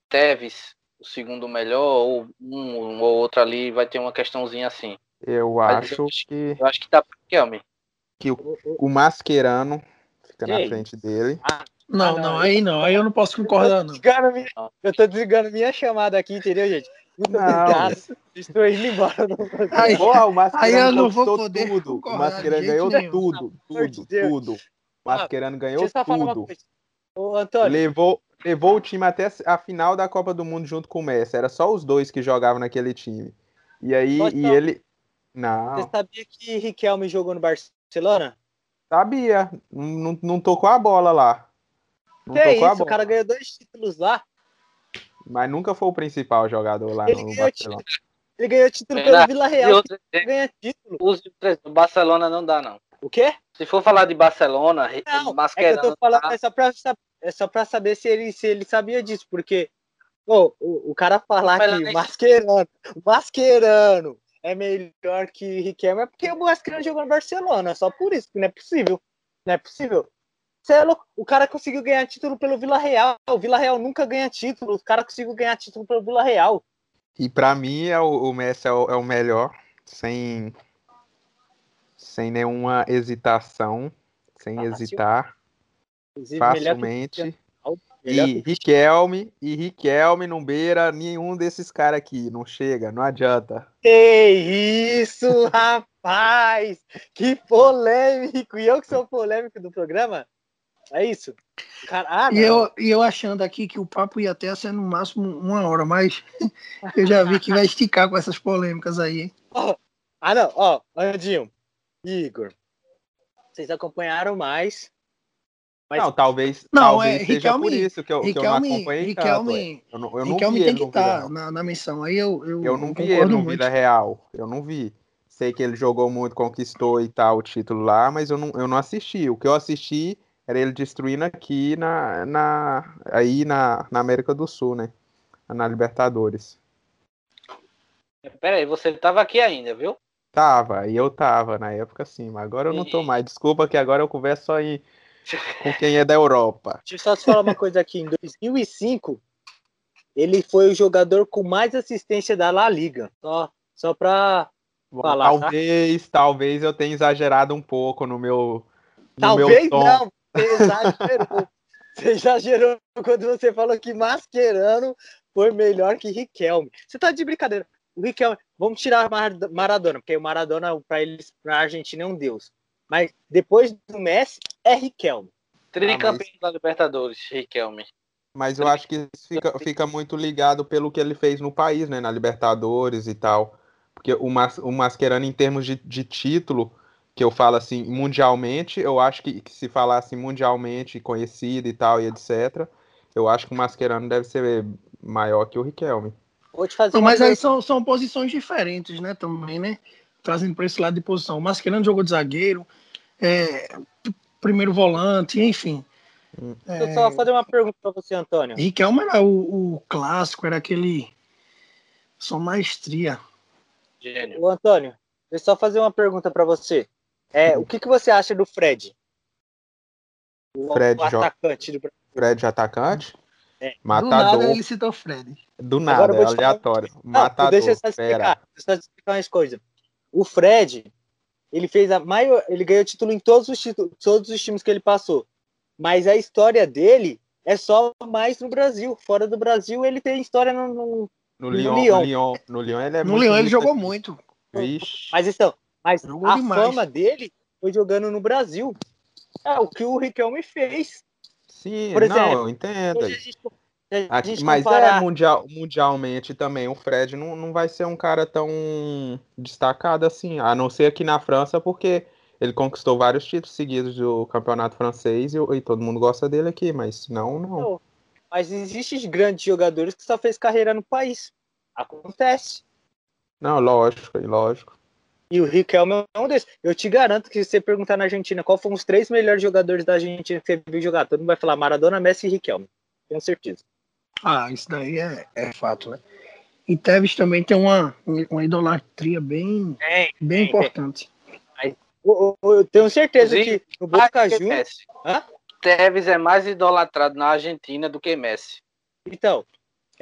Tevez, o segundo melhor, ou um, um ou outro ali vai ter uma questãozinha assim. Eu Mas acho eu acho- que, Eu acho que dá pro Kelme. que o, o Mascherano fica na frente dele. Não, Ah, não, não, aí não, aí eu não posso concordar, não. Minha- eu tô desligando minha chamada aqui, entendeu, gente? Não. Estou indo embora. programa. Aí- Porra, o aí eu Mascherano não vou poder tudo. O Mascherano jeito ganhou nenhum. tudo, tudo, Deus. tudo. O Mascherano ganhou tudo. Ô, Antônio, Levou, levou o time até a final da Copa do Mundo junto com o Messi. Era só os dois que jogavam naquele time. E aí, e não. ele. Você Não, sabia que Riquelme jogou no Barcelona? sabia. Não, não- tocou a bola lá. Não que é tocou a isso, o cara ganhou dois títulos lá. Mas nunca foi o principal jogador lá Ele no Barcelona. Ele ganhou título É, pelo Vila Real. outra, que ganha título. os do Barcelona não dá, não. O quê? Se for falar de Barcelona, Não, é que eu tô falando, tá- é só pra, é só pra saber se ele, se ele sabia disso, porque pô, o, o cara falar que Mascherano, Mascherano é melhor que Riquelme, é porque o Mascherano jogou no Barcelona, só por isso, não é possível. Não é possível. Cê é louco, o cara conseguiu ganhar título pelo Vila Real. O Vila Real nunca ganha título. O cara conseguiu ganhar título pelo Vila Real. E pra mim é o, o Messi é o, é o melhor, sem sem nenhuma hesitação, sem hesitar, facilmente. E que- Riquelme, e Riquelme não beira nenhum desses caras aqui, não chega, não adianta. Que isso, rapaz! Que polêmico! E eu que sou polêmico do programa? É isso? Cara, ah, E eu, e eu achando aqui que o papo ia até ser no máximo uma hora, mas eu já vi que vai esticar com essas polêmicas aí, hein? Ah, não, ó, Andinho, Igor, vocês acompanharam mais. Mas Não, talvez, Não, talvez é, seja Riquelme- por isso que eu, que eu não Riquelme, acompanhei tanto. é. Riquelme, Eu não, eu não Riquelme vi tem ele que estar Real. na, na missão. Aí eu, eu, Eu não vi ele no. Vila Real. Eu não vi. Sei que ele jogou muito, conquistou e tal o título lá, mas eu não, eu não assisti. O que eu assisti era ele destruindo aqui na, na, aí na, na América do Sul, né? Na Libertadores. Pera aí, você tava aqui ainda, viu? Tava, e eu tava na época sim, mas agora eu não tô mais. Desculpa que agora eu converso só em, com quem é da Europa. deixa eu só te falar uma coisa aqui. Em 2005, ele foi o jogador com mais assistência da La Liga. Só, só pra. Bom, Falar, tá? talvez, talvez eu tenha exagerado um pouco no meu, no meu Talvez tom. não, você exagerou. Você exagerou quando você falou que Mascherano foi melhor que Riquelme. Você tá de brincadeira. O Riquelme, vamos tirar Mar- Maradona, porque o Maradona, pra eles, pra Argentina, é um deus. Mas depois do Messi, é Riquelme. Tricampeão da Libertadores, Riquelme. Mas eu acho que isso fica, fica muito ligado pelo que ele fez no país, né? Na Libertadores e tal. Porque o, Mas, o Mascherano, em termos de, de título, que eu falo assim, mundialmente, eu acho que, que se falasse mundialmente, conhecido e tal, e etc., eu acho que o Mascherano deve ser maior que o Riquelme. Vou te fazer Não, mas aí são, são posições diferentes, né? Também, né? Trazendo para esse lado de posição. O Mascherano jogou de zagueiro, é, primeiro volante, enfim. Deixa eu só fazer uma pergunta pra você, Antônio. Riquelme era o, o clássico, era aquele. Só maestria. Gênio. Ô, Antônio, deixa eu só fazer uma pergunta pra você. É, o que, que você acha do Fred? O, Fred o atacante do Brasil. Fred atacante, É. Do matador, nada ele citou o Fred. do nada, é te falar- aleatório. Não, Matador, deixa eu só explicar. Deixa eu só explicar umas coisas. O Fred, ele fez a maior. Ele ganhou título em todos os títulos, todos os times que ele passou. Mas a história dele é só mais no Brasil. Fora do Brasil, ele tem história no. no- No no Lyon, Lyon. no Lyon, no Lyon ele é no Leão ele jogou muito. Vixe. Mas então, mas Jogou a demais. fama dele foi jogando no Brasil. É o que o Riquelme fez. Sim, Por não, exemplo, eu entendo. Hoje a gente, a Aqui- gente mas comparar- é mundial, mundialmente também, o Fred não, não vai ser um cara tão destacado assim, a não ser aqui na França, porque ele conquistou vários títulos seguidos do campeonato francês e, e todo mundo gosta dele aqui, mas não, não. Mas existem grandes jogadores que só fez carreira no país. Acontece. Não, lógico, lógico. E o Riquelme é um desses. Eu te garanto que se você perguntar na Argentina qual foram os três melhores jogadores da Argentina que você viu jogar, todo mundo vai falar Maradona, Messi e Riquelme. Tenho certeza. Ah, isso daí é, é fato, né? E Tevez também tem uma, uma idolatria bem, Tem, bem tem, importante. Eu, eu- tenho certeza Inclusive, que no Boca Juniors. Tevez é mais idolatrado na Argentina do que Messi. Então,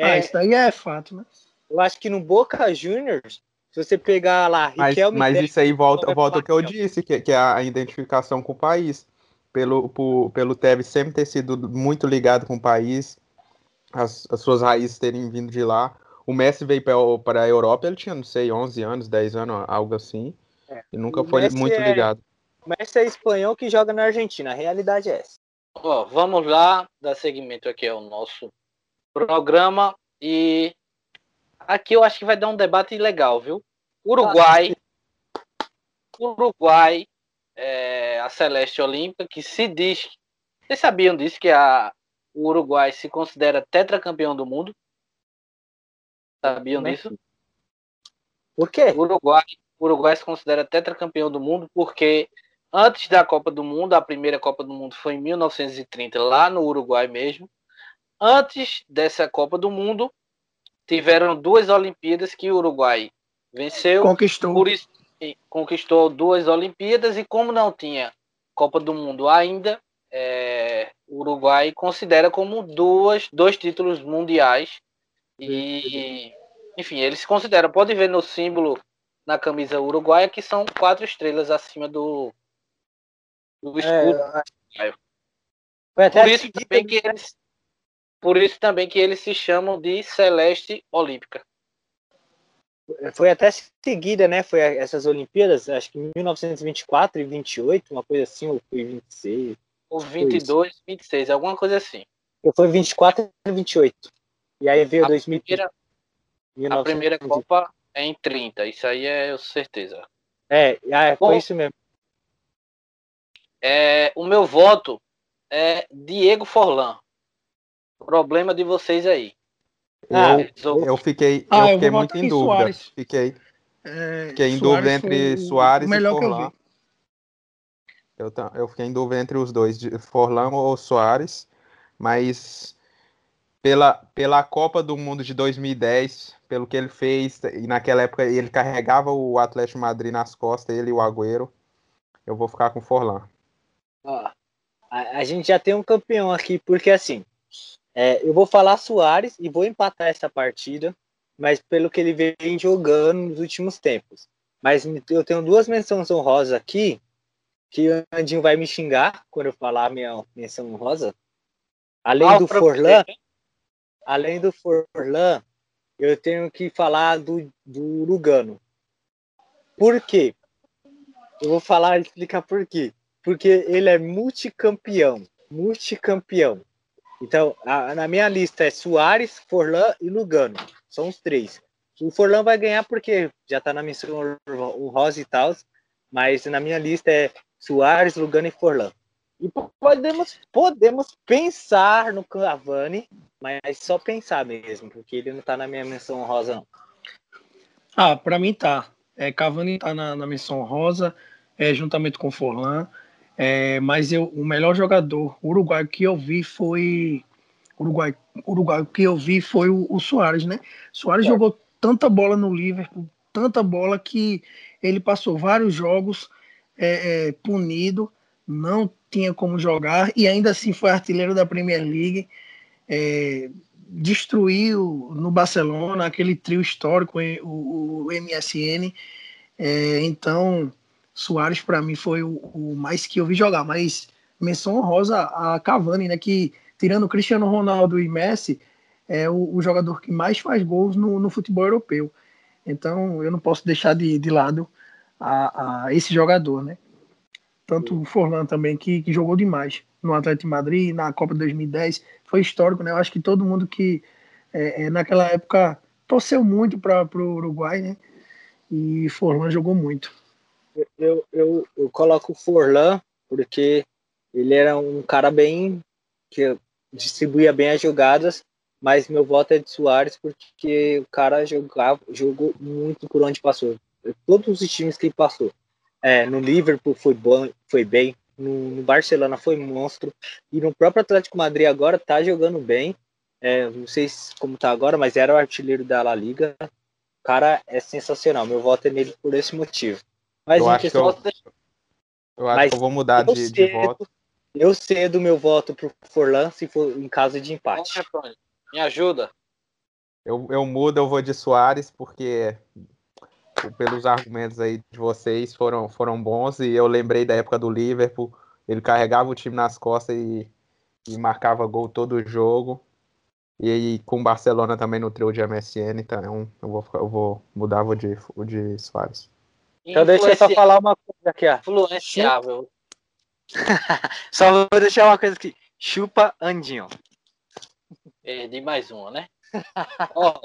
Ah, é, isso daí é fato, né? eu acho que no Boca Juniors, se você pegar lá Mas, Riquelme mas isso aí volta, vai volta ao que eu disse, que, que é a identificação com o país. Pelo, por- pelo Tevez sempre ter sido muito ligado com o país, as, as suas raízes terem vindo de lá. O Messi veio para a Europa, ele tinha, não sei, 11 anos, 10 anos, algo assim. É. E nunca O foi Messi muito é- ligado. o Messi é espanhol que joga na Argentina. A realidade é essa. Ó, vamos lá, dar seguimento aqui ao nosso programa. E aqui eu acho que vai dar um debate legal, viu? Uruguai. Uruguai, é, a Celeste Olímpica, que se diz. Vocês sabiam disso? Que a, o Uruguai se considera tetracampeão do mundo? Sabiam é disso? Por quê? O Uruguai, o Uruguai se considera tetracampeão do mundo porque antes da Copa do Mundo, a primeira Copa do Mundo foi em 1930, lá no Uruguai mesmo. Antes dessa Copa do Mundo, tiveram duas Olimpíadas que o Uruguai venceu, Conquistou. por isso conquistou duas Olimpíadas e como não tinha Copa do Mundo ainda, é, o Uruguai considera como duas, dois títulos mundiais e enfim, eles se consideram, pode ver no símbolo na camisa uruguaia que são quatro estrelas acima do, do escudo. É, foi até por isso também que eles por isso também que eles se chamam de Celeste Olímpica. Foi até seguida, né? Foi essas Olimpíadas, acho que em 1924 e 28, uma coisa assim, ou foi 26. Ou 22, 26, alguma coisa assim. Ou foi 24 e 28. E aí veio A 2000, primeira, a 1920. primeira Copa é em 30, isso aí é certeza. É, ah, foi Bom, isso mesmo. É, o meu voto é Diego Forlan. Problema de vocês aí. Ah, Resol- Eu fiquei, Ah, eu eu fiquei vou muito em dúvida. Soares. Fiquei, É, fiquei em Soares dúvida foi entre o- Soares o melhor e que eu Forlan. Eu, eu fiquei em dúvida entre os dois, de Forlan ou Soares, mas pela, pela Copa do Mundo de 2010, pelo que ele fez, e naquela época ele carregava o Atlético Madrid nas costas, ele e o Agüero, eu vou ficar com Forlan. Ó, a, a gente já tem um campeão aqui, porque assim, é, eu vou falar Soares e vou empatar essa partida, mas pelo que ele vem jogando nos últimos tempos. Mas eu tenho duas menções honrosas aqui, que o Andinho vai me xingar quando eu falar a minha menção honrosa. Além Ah, do Forlan, você. além do Forlan, eu tenho que falar do, do Lugano. Por quê? Eu vou falar e explicar por quê. Porque ele é multicampeão. Multicampeão. Então, a- na minha lista é Soares, Forlan e Lugano. São os três. O Forlan vai ganhar porque já tá na missão honrosa e tal. Mas na minha lista é Soares, Lugano e Forlan. E po- podemos, podemos pensar no Cavani, mas só pensar mesmo, porque ele não tá na minha menção honrosa, não. Ah, pra mim tá. É, Cavani tá na, na missão rosa, é, juntamente com Forlan. É, mas eu, o melhor jogador uruguaio que eu vi foi. Uruguai, uruguaio que eu vi foi o, o Soares, né? Soares É. jogou tanta bola no Liverpool, tanta bola que ele passou vários jogos é, é, punido, não tinha como jogar e ainda assim foi artilheiro da Premier League. É, destruiu no Barcelona aquele trio histórico, o, o MSN. É, então, Soares para mim foi o, o, mais que eu vi jogar. Mas menção honrosa a Cavani, né? Que tirando Cristiano Ronaldo e Messi, é o, o jogador que mais faz gols no, no, futebol europeu. Então, eu não posso deixar de, de lado a, a esse jogador, né? Tanto o Forlan também, que, que jogou demais no Atlético de Madrid, na Copa de 2010, foi histórico, né? Eu acho que todo mundo que é, é, naquela época torceu muito para o Uruguai, né? E Forlan jogou muito. Eu, eu, eu coloco o Forlan porque ele era um cara bem que distribuía bem as jogadas, mas meu voto é de Soares porque o cara jogava, jogou muito por onde passou. Todos os times que ele passou. É, no Liverpool foi bom, foi bem, no, no, Barcelona foi monstro e no próprio Atlético Madrid agora tá jogando bem. É, não sei como tá agora, mas era o artilheiro da La Liga. O cara é sensacional. Meu voto é nele por esse motivo. Mas Eu acho que eu, eu acho Mas que eu vou mudar eu de, de cedo- voto. Eu cedo meu voto pro Forlan se for em caso de empate. Me ajuda. Eu, eu mudo, eu vou de Soares, porque pelos argumentos aí de vocês foram, foram bons e eu lembrei da época do Liverpool. Ele carregava o time nas costas e, e marcava gol todo jogo. E aí com o Barcelona também no trio de MSN, então eu vou, eu vou mudar, vou de, vou de Soares. Então deixa eu só falar uma coisa aqui, ó. Influenciável. Só vou deixar uma coisa aqui. Chupa Andinho. Perdi mais uma, né? Ó,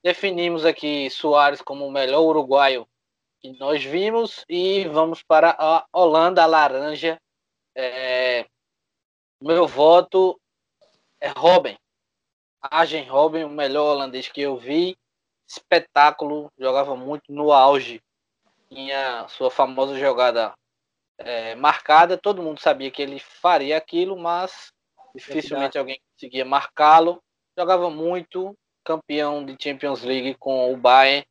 definimos aqui Soares como o melhor uruguaio que nós vimos e vamos para a Holanda a laranja. É, meu voto é Robin. Arjen Robin, o melhor holandês que eu vi. Espetáculo, jogava muito no auge. Tinha sua famosa jogada é, marcada. Todo mundo sabia que ele faria aquilo, mas dificilmente alguém conseguia marcá-lo. Jogava muito, campeão de Champions League com o Bayern.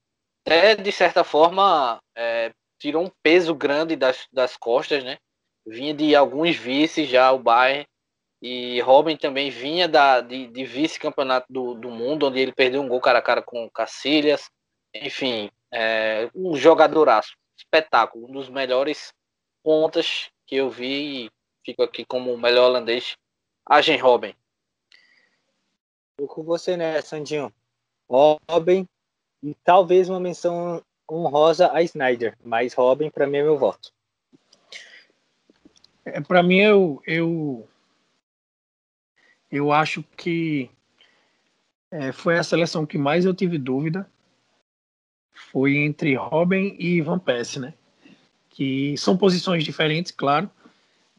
Até, de certa forma, é, tirou um peso grande das, das costas, né? Vinha de alguns vices já o Bayern. E Robin também vinha da, de, de vice-campeonato do, do mundo, onde ele perdeu um gol cara a cara com o Cacilhas. Enfim, é, um jogadoraço, espetáculo, um dos melhores pontas que eu vi. E fico aqui como o melhor holandês, Arjen Robin. Tô com você, né, Sandinho? Robin e talvez uma menção honrosa a Snyder, mas Robin pra mim é meu voto. É, para mim, eu, eu, eu acho que é, foi a seleção que mais eu tive dúvida. Foi entre Robin e Van Persie, né? Que são posições diferentes, claro.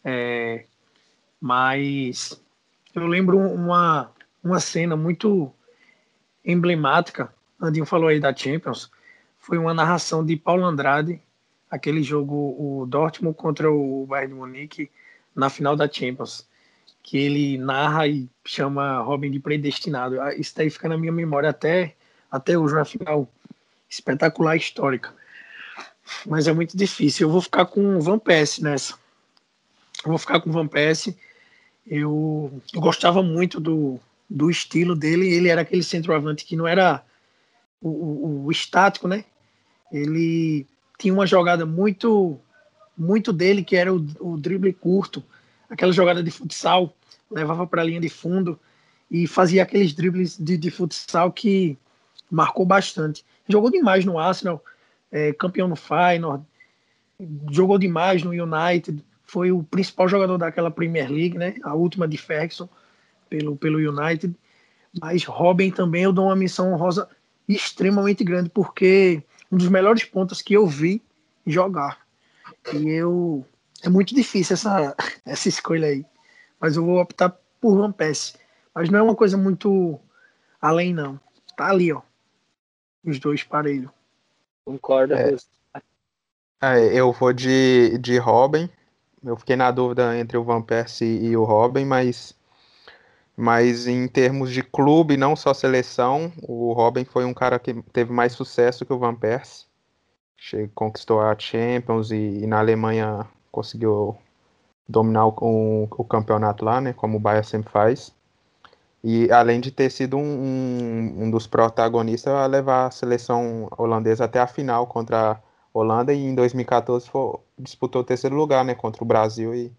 É, mas eu lembro uma, uma cena muito emblemática. Andinho falou aí da Champions. Foi uma narração de Paulo Andrade aquele jogo, o Dortmund contra o Bayern de Munique, na final da Champions, que ele narra e chama Robin de predestinado. Ah, Isso daí fica na minha memória até, até hoje, uma final espetacular histórica. Mas é muito difícil. Eu vou ficar com o Van Persie nessa. Eu vou ficar com o Van Persie. Eu, eu gostava muito do, do estilo dele. Ele era aquele centroavante que não era o, o, o estático, né? Ele tinha uma jogada muito muito dele que era o, o drible curto, aquela jogada de futsal, levava para a linha de fundo e fazia aqueles dribles de, de futsal que marcou bastante. Jogou demais no Arsenal, é, campeão no Feyenoord, jogou demais no United, foi o principal jogador daquela Premier League, né? A última de Ferguson pelo pelo United. Mas Robin também eu dou uma missão honrosa extremamente grande porque um dos melhores pontos que eu vi jogar. E eu. É muito difícil essa, essa escolha aí. Mas eu vou optar por Van Persie. Mas não é uma coisa muito além, não. Tá ali, ó. Os dois parelhos. Concordo É. É, eu vou de, de Robin. Eu fiquei na dúvida entre o Van Persie e o Robin, mas, mas em termos de clube, não só seleção, o Robin foi um cara que teve mais sucesso que o Van Persie. Che- Conquistou a Champions e, e na Alemanha conseguiu dominar o, o, campeonato lá, né? Como o Bayern sempre faz. E além de ter sido um, um, um dos protagonistas a levar a seleção holandesa até a final contra Holanda e em 2014 foi- disputou o terceiro lugar, né, contra o Brasil e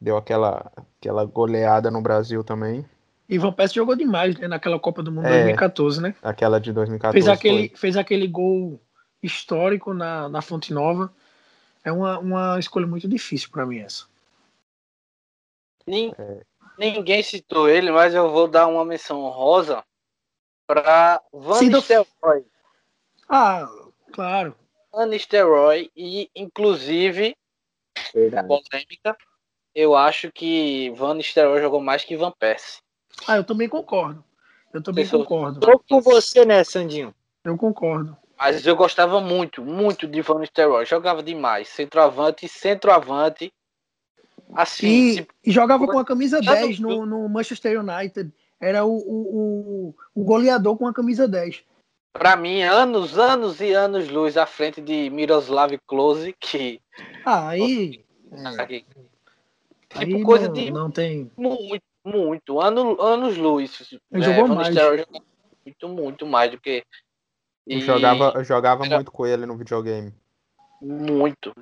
deu aquela, aquela goleada no Brasil também. E Van Persie jogou demais né, naquela Copa do Mundo É. 2014, né? Aquela de 2014 Fez aquele, foi. fez aquele gol histórico na, na Fonte Nova. É uma, uma escolha muito difícil para mim essa. Nin- Ninguém citou ele, mas eu vou dar uma menção honrosa para Van Nistelrooy. Ah, claro. Van Nistelrooy e, inclusive, Verdade. polêmica, eu acho que Van Nistelrooy jogou mais que Van Persie. Ah, eu também concordo. Eu também Pessoal- concordo. Tô com você, né, Sandinho? Eu concordo. Mas eu gostava muito, muito de Van Nistelrooy. Jogava demais. Centroavante, centroavante. Assim, E, se- e jogava com a camisa Todo 10 no, no Manchester United. Era o, o, o, o goleador com a camisa 10. Pra mim, anos, anos e anos luz à frente de Miroslav Klose, que Ah, aí. aí tipo coisa não, de não tem. muito, muito, ano, anos luz. Ele jogou mais. Muito, muito mais do que Eu e- jogava, eu jogava Era- muito com ele no videogame. Muito.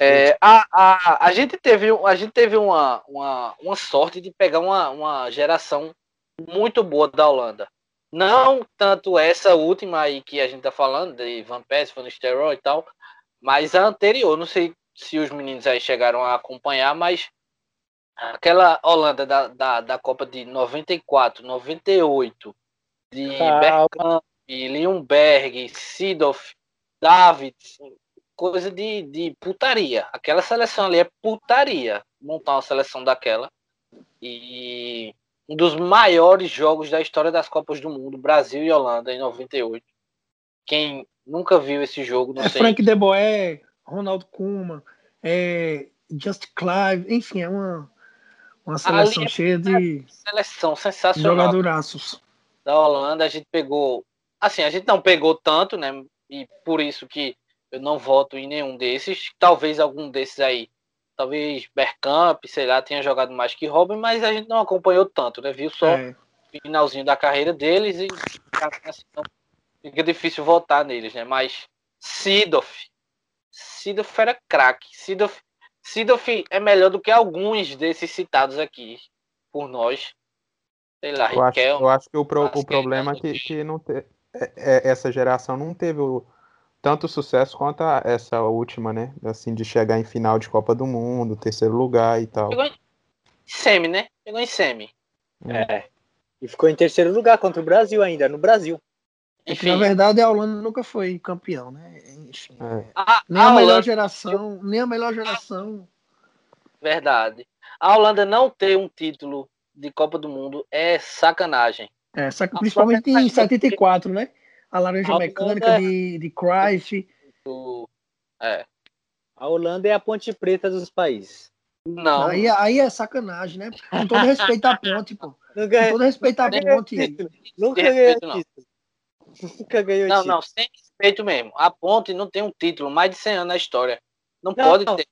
É, a, a, a gente teve, a gente teve uma, uma, uma sorte de pegar uma, uma geração muito boa da Holanda. Não tanto essa última aí que a gente tá falando, de Van Persie, Van Nistelrooy e tal, mas a anterior. Não sei se os meninos aí chegaram a acompanhar, mas aquela Holanda da, da, da Copa de 94, 98, de Calma. Bergkamp, Leonberg, Sidoff, Davids, coisa de, de putaria. Aquela seleção ali é putaria. Montar uma seleção daquela. E um dos maiores jogos da história das Copas do Mundo, Brasil e Holanda, em 98. Quem nunca viu esse jogo, não É sei. Frank De Boer, Ronaldo Koeman, é, Just Clive, enfim, é uma, uma seleção é- cheia de Seleção sensacional. jogadoraços. da Holanda, a gente pegou. Assim, a gente não pegou tanto, né? E por isso que eu não voto em nenhum desses. Talvez algum desses aí. Talvez Bergkamp, sei lá, tenha jogado mais que Robin, mas a gente não acompanhou tanto, né? Viu só É, o finalzinho da carreira deles e assim, fica difícil votar neles, né? Mas Sidoff. Sidoff era craque. Sidoff, Sidoff é melhor do que alguns desses citados aqui por nós. Sei lá, Eu acho, Riquelme. eu acho que o, pro- o problema é que, que não te, é- é- essa geração não teve o- tanto sucesso quanto essa última, né? Assim, de chegar em final de Copa do Mundo, terceiro lugar e tal. Pegou em semi, né? Pegou em semi. É. E ficou em terceiro lugar contra o Brasil ainda, no Brasil. é Enfim, na verdade a Holanda nunca foi campeão, né? Enfim. É. a, Nem a a, melhor Holanda, geração, nem a melhor geração. verdade. A Holanda não ter um título de Copa do Mundo é sacanagem. É, principalmente própria- em 74, né? A laranja A mecânica Holanda- de, de Cruyff. O- É. A Holanda é a ponte preta dos países. Não. Aí, aí é sacanagem, né? Com todo respeito à ponte, pô. Com todo respeito à ponte. Nunca não. título. Nunca ganhou Não, não, sem respeito mesmo. A Ponte não tem um título, mais de 100 anos na história. Não, Não, pode não. ter.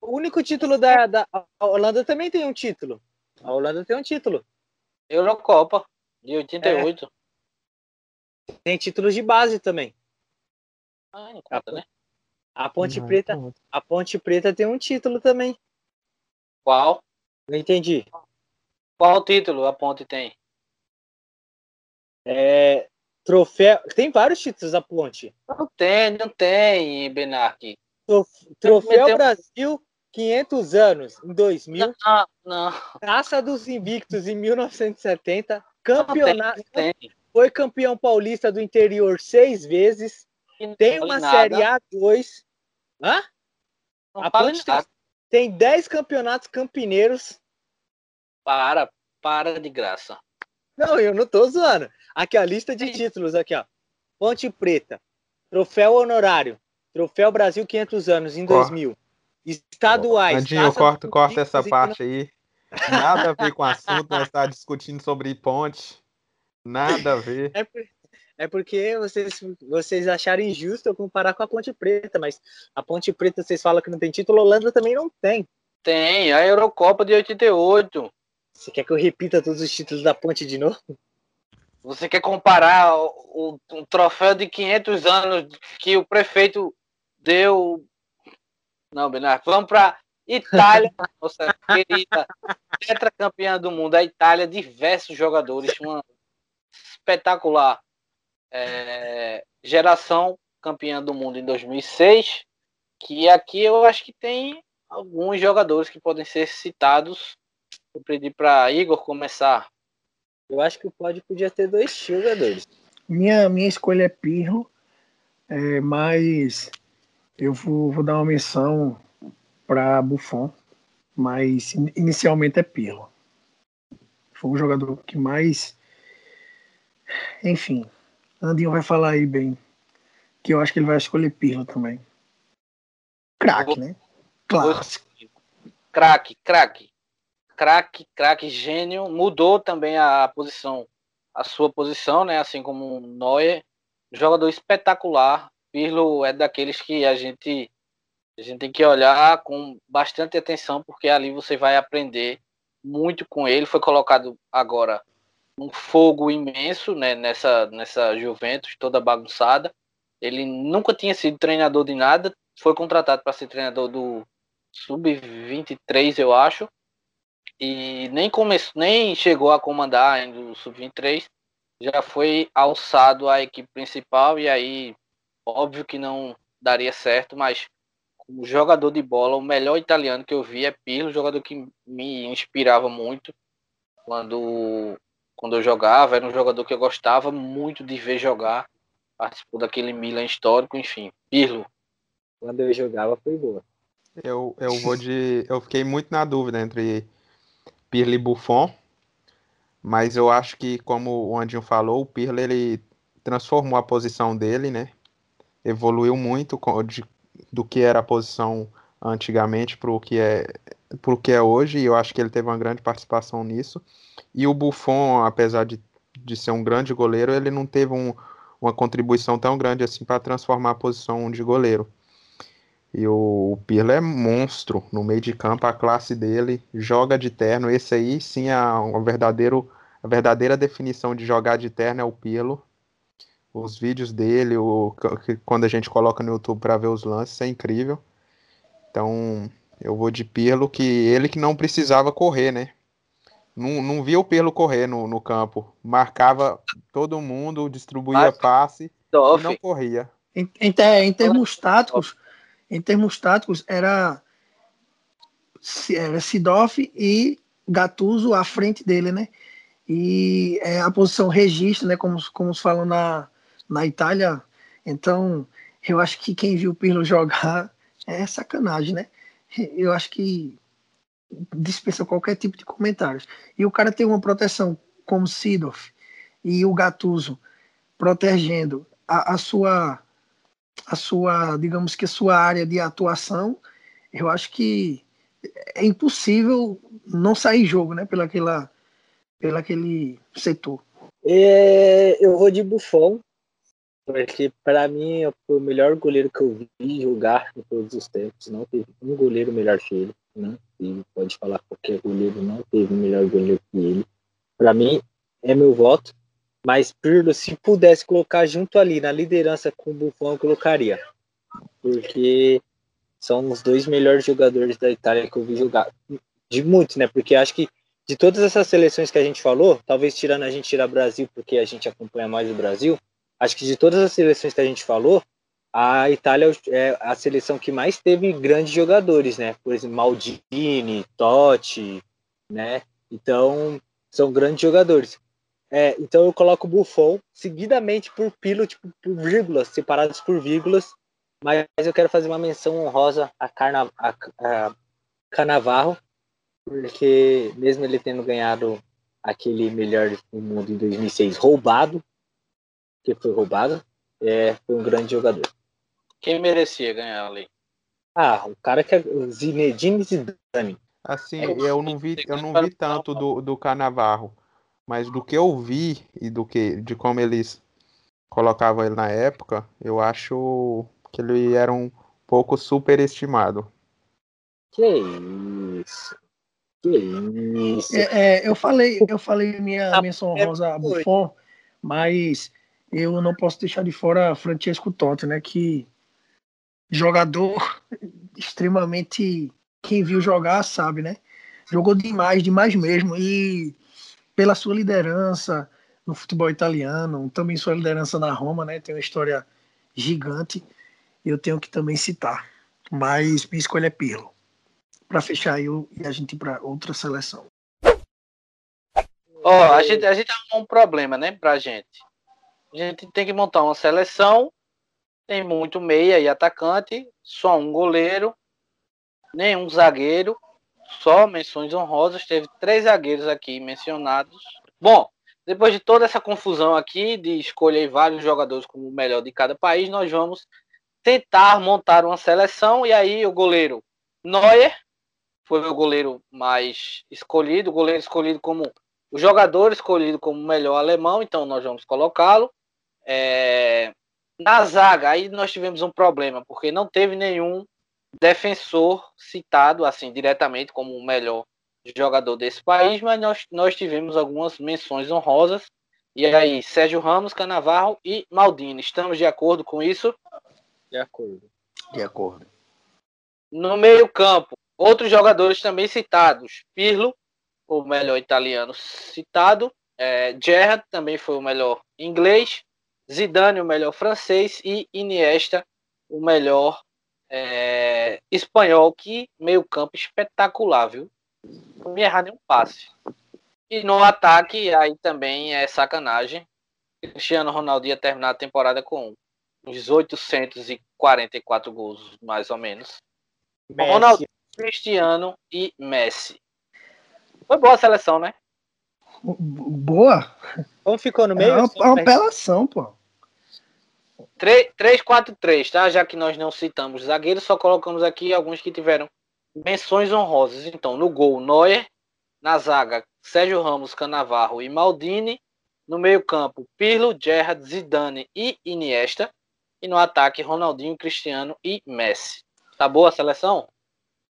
O único título da, da a Holanda também tem um título. A Holanda tem um título. Eurocopa, de 88. Tem títulos de base também. Ah, não conta, né? A Ponte Não, Preta, não. a Ponte Preta tem um título também. Qual? Não entendi. Qual título a Ponte tem? É, troféu. Tem vários títulos a Ponte. Não tem, não tem, Benarque. Trof- Troféu Meteu- Brasil 500 anos em 2000. Não, não, Taça dos Invictos em 1970. não tem, Campeonato. não tem. Foi campeão paulista do interior seis vezes. Tem uma nada, Série A2. Hã? Não A Ponte tem, tem 10 campeonatos campineiros. Para, para de graça. Não, eu não tô zoando. Aqui, a lista de títulos aqui, ó. Ponte Preta. Troféu honorário. Troféu Brasil 500 anos em Cor- 2000. Estaduais. Andinho, corta, dos corta essa parte aí. Nada a ver com o assunto, nós estamos discutindo sobre ponte. Nada a ver. É, por- é porque vocês, vocês acharam injusto eu comparar com a Ponte Preta, mas a Ponte Preta vocês falam que não tem título, a Holanda também não tem. Tem, a Eurocopa de 88. Você quer que eu repita todos os títulos da Ponte de novo? Você quer comparar o, o- um troféu de 500 anos que o prefeito deu. Não, Bernardo, vamos para Itália, nossa querida tetracampeã do mundo, a Itália, diversos jogadores, uma espetacular é, geração campeã do mundo em 2006, que aqui eu acho que tem alguns jogadores que podem ser citados. Vou pedir para Igor começar. Eu acho que o pódio podia ter dois jogadores. Minha, minha escolha é Pirlo, é, mas eu vou, vou dar uma menção para Buffon, mas in- inicialmente é Pirlo. Foi o jogador que mais. Enfim, Andinho vai falar aí bem, que eu acho que ele vai escolher Pirlo também. Craque, né? Clássico. craque, craque. Craque, craque, gênio. Mudou também a posição, a sua posição, né? Assim como Neuer. Jogador espetacular. Pirlo é daqueles que a gente a gente tem que olhar com bastante atenção, porque ali você vai aprender muito com ele. Foi colocado agora um fogo imenso né, nessa, nessa Juventus, toda bagunçada. Ele nunca tinha sido treinador de nada, foi contratado para ser treinador do Sub-23, eu acho, e nem começou, nem chegou a comandar ainda o Sub-23, já foi alçado à equipe principal e aí óbvio que não daria certo, mas como jogador de bola, o melhor italiano que eu vi é Pirlo, jogador que me inspirava muito quando quando eu jogava, era um jogador que eu gostava muito de ver jogar, participou daquele Milan histórico, enfim, Pirlo. Quando eu jogava foi boa. Eu, eu vou de. Eu fiquei muito na dúvida entre Pirlo e Buffon, mas eu acho que, como o Andinho falou, o Pirlo ele transformou a posição dele, né? Evoluiu muito de, do que era a posição antigamente para o que é para o que é hoje, e eu acho que ele teve uma grande participação nisso. E o Buffon, apesar de, de ser um grande goleiro, ele não teve um, uma contribuição tão grande assim para transformar a posição de goleiro. E o, o Pirlo é monstro no meio de campo, a classe dele joga de terno. Esse aí sim é um verdadeiro, a verdadeira definição de jogar de terno é o Pirlo. Os vídeos dele, o, quando a gente coloca no YouTube para ver os lances, é incrível. Então, eu vou de Pirlo, que ele que não precisava correr, né? Não, não via o Pirlo correr no, no campo. Marcava todo mundo, distribuía Mas, passe e não corria. Em, em, em termos táticos, em termos táticos, era, era Sidoff e Gattuso à frente dele, né? E é, a posição registro, né? Como, como se falam na, na Itália. Então, eu acho que quem viu o Pirlo jogar é sacanagem, né? Eu acho que dispensa qualquer tipo de comentários. E o cara tem uma proteção como Sidoff e o Gattuso protegendo a, a sua a sua, digamos que a sua área de atuação, eu acho que é impossível não sair jogo, né, pela aquela, pela aquele setor. É, eu vou de Buffon, porque para mim foi o melhor goleiro que eu vi jogar em todos os tempos. Não teve um goleiro melhor que ele, né? E pode falar qualquer goleiro, não teve melhor goleiro que ele. Para mim é meu voto. Mas Pirlo, se pudesse colocar junto ali na liderança com o Buffon, eu colocaria. Porque são os dois melhores jogadores da Itália que eu vi jogar. De muitos, né? Porque acho que de todas essas seleções que a gente falou, talvez tirando a gente tirar Brasil, porque a gente acompanha mais o Brasil, acho que de todas as seleções que a gente falou, a Itália é a seleção que mais teve grandes jogadores, né? Por exemplo, Maldini, Totti, né? Então, são grandes jogadores. É, então eu coloco Buffon seguidamente por Pilo, tipo, por vírgulas, separados por vírgulas. Mas eu quero fazer uma menção honrosa a, Carna, a, a Canavarro, porque mesmo ele tendo ganhado aquele melhor do mundo em 2006 roubado, que foi roubado, é, foi um grande jogador. Quem merecia ganhar ali? Ah, o cara que é Zinedine Zidane. Assim, é, eu não vi, eu não vi tanto do, do Canavarro. Mas do que eu vi e do que de como eles colocavam ele na época, eu acho que ele era um pouco superestimado. Que isso? Que isso? É, é, eu falei, eu falei minha ah, menção rosa a Buffon, mas eu não posso deixar de fora Francesco Totti, né? Que jogador extremamente quem viu jogar sabe, né? Jogou demais, demais mesmo e pela sua liderança no futebol italiano, também sua liderança na Roma, né? Tem uma história gigante. Eu tenho que também citar. Mas minha escolha é Pirlo. Para fechar eu e a gente ir para outra seleção. Ó, oh, a gente a gente arrumou um problema, né, pra gente. A gente tem que montar uma seleção. Tem muito meia e atacante, só um goleiro, nenhum zagueiro só menções honrosas, teve três zagueiros aqui mencionados. Bom, depois de toda essa confusão aqui, de escolher vários jogadores como o melhor de cada país, nós vamos tentar montar uma seleção. E aí, o goleiro Neuer foi o goleiro mais escolhido, o goleiro escolhido como o jogador escolhido como melhor alemão, então nós vamos colocá-lo. É, na zaga, aí nós tivemos um problema, porque não teve nenhum defensor citado assim diretamente como o melhor jogador desse país, mas nós, nós tivemos algumas menções honrosas. E aí, Sérgio Ramos, Canavarro e Maldini. Estamos de acordo com isso? De acordo. De acordo. No meio-campo, outros jogadores também citados. Pirlo, o melhor italiano citado. É, Gerrard também foi o melhor inglês. Zidane, o melhor francês. E Iniesta, o melhor é, espanhol. Que meio-campo espetacular, viu? Não me errar nenhum passe. E no ataque, aí também é sacanagem. Cristiano Ronaldo ia terminar a temporada com uns 844 gols, mais ou menos. Messi. Ronaldo, Cristiano e Messi. Foi boa a seleção, né? Boa. Como ficou no meio? É uma, é uma apelação, pô. 3-4-3, tá? Já que nós não citamos zagueiros, só colocamos aqui alguns que tiveram menções honrosas. Então, no gol, Neuer. Na zaga, Sérgio Ramos, Canavarro e Maldini. No meio-campo, Pirlo, Gerrard, Zidane e Iniesta. E no ataque, Ronaldinho, Cristiano e Messi. Tá boa a seleção?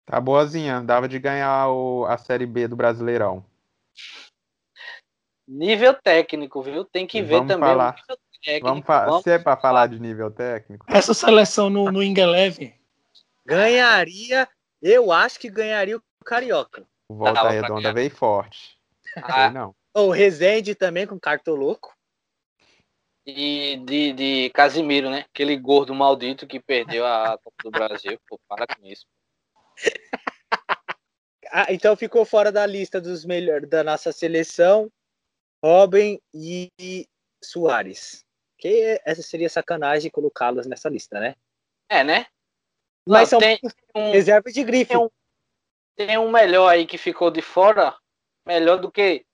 Tá boazinha. Dava de ganhar o, a Série B do Brasileirão. Nível técnico, viu? Tem que ver Vamos também falar. o nível técnico. Vamos Vamos Se é pra falar de nível técnico, Essa seleção no, no Ingeleve, Ganharia, eu acho que ganharia o Carioca. o Volta Redonda veio forte. Ah, não. O Rezende também com cartoloco. e de, de Casimiro, né? Aquele gordo maldito que perdeu a Copa do Brasil. Pô, para com isso. Ah, então ficou fora da lista dos melhores da nossa seleção, Robin e Soares. Que essa seria sacanagem colocá-los nessa lista, né? É, né? Mas são tem, um, reserva de grife. tem um- tem um melhor aí que ficou de fora. Melhor do que.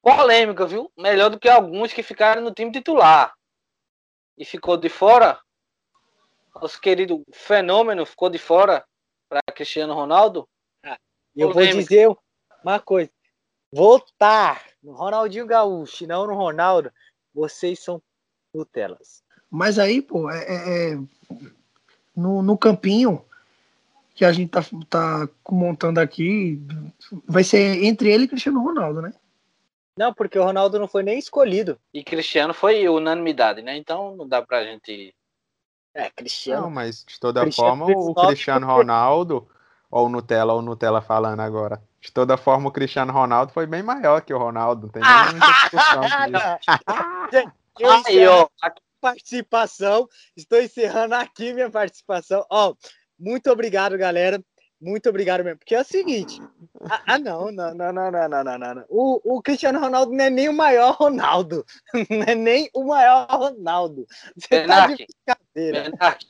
Polêmica, viu? Melhor do que alguns que ficaram no time titular. E ficou de fora. Nosso querido fenômeno ficou de fora para Cristiano Ronaldo. E eu vou dizer uma coisa. Votar no Ronaldinho Gaúcho, não no Ronaldo, vocês são Nutelas. mas aí, pô, é, é- é no, no campinho que a gente tá, tá montando aqui, vai ser entre ele e Cristiano Ronaldo, né? Não, porque o Ronaldo não foi nem escolhido. E Cristiano foi unanimidade, né? Então não dá pra gente. É, Não, Cristiano. mas de toda Cristiano forma, o Cristiano Ronaldo, ou o Nutella, ou o Nutella falando agora. De toda forma, o Cristiano Ronaldo foi bem maior que o Ronaldo. Não tem nem muita discussão Aí, ó, a participação. Estou encerrando aqui minha participação. Ó, muito obrigado, galera. Muito obrigado mesmo. Porque é o seguinte. Ah, não, não, não, não, não, não, não, O, o Cristiano Ronaldo não é nem o maior Ronaldo. Não é nem o maior Ronaldo. Você Benac, tá Benac,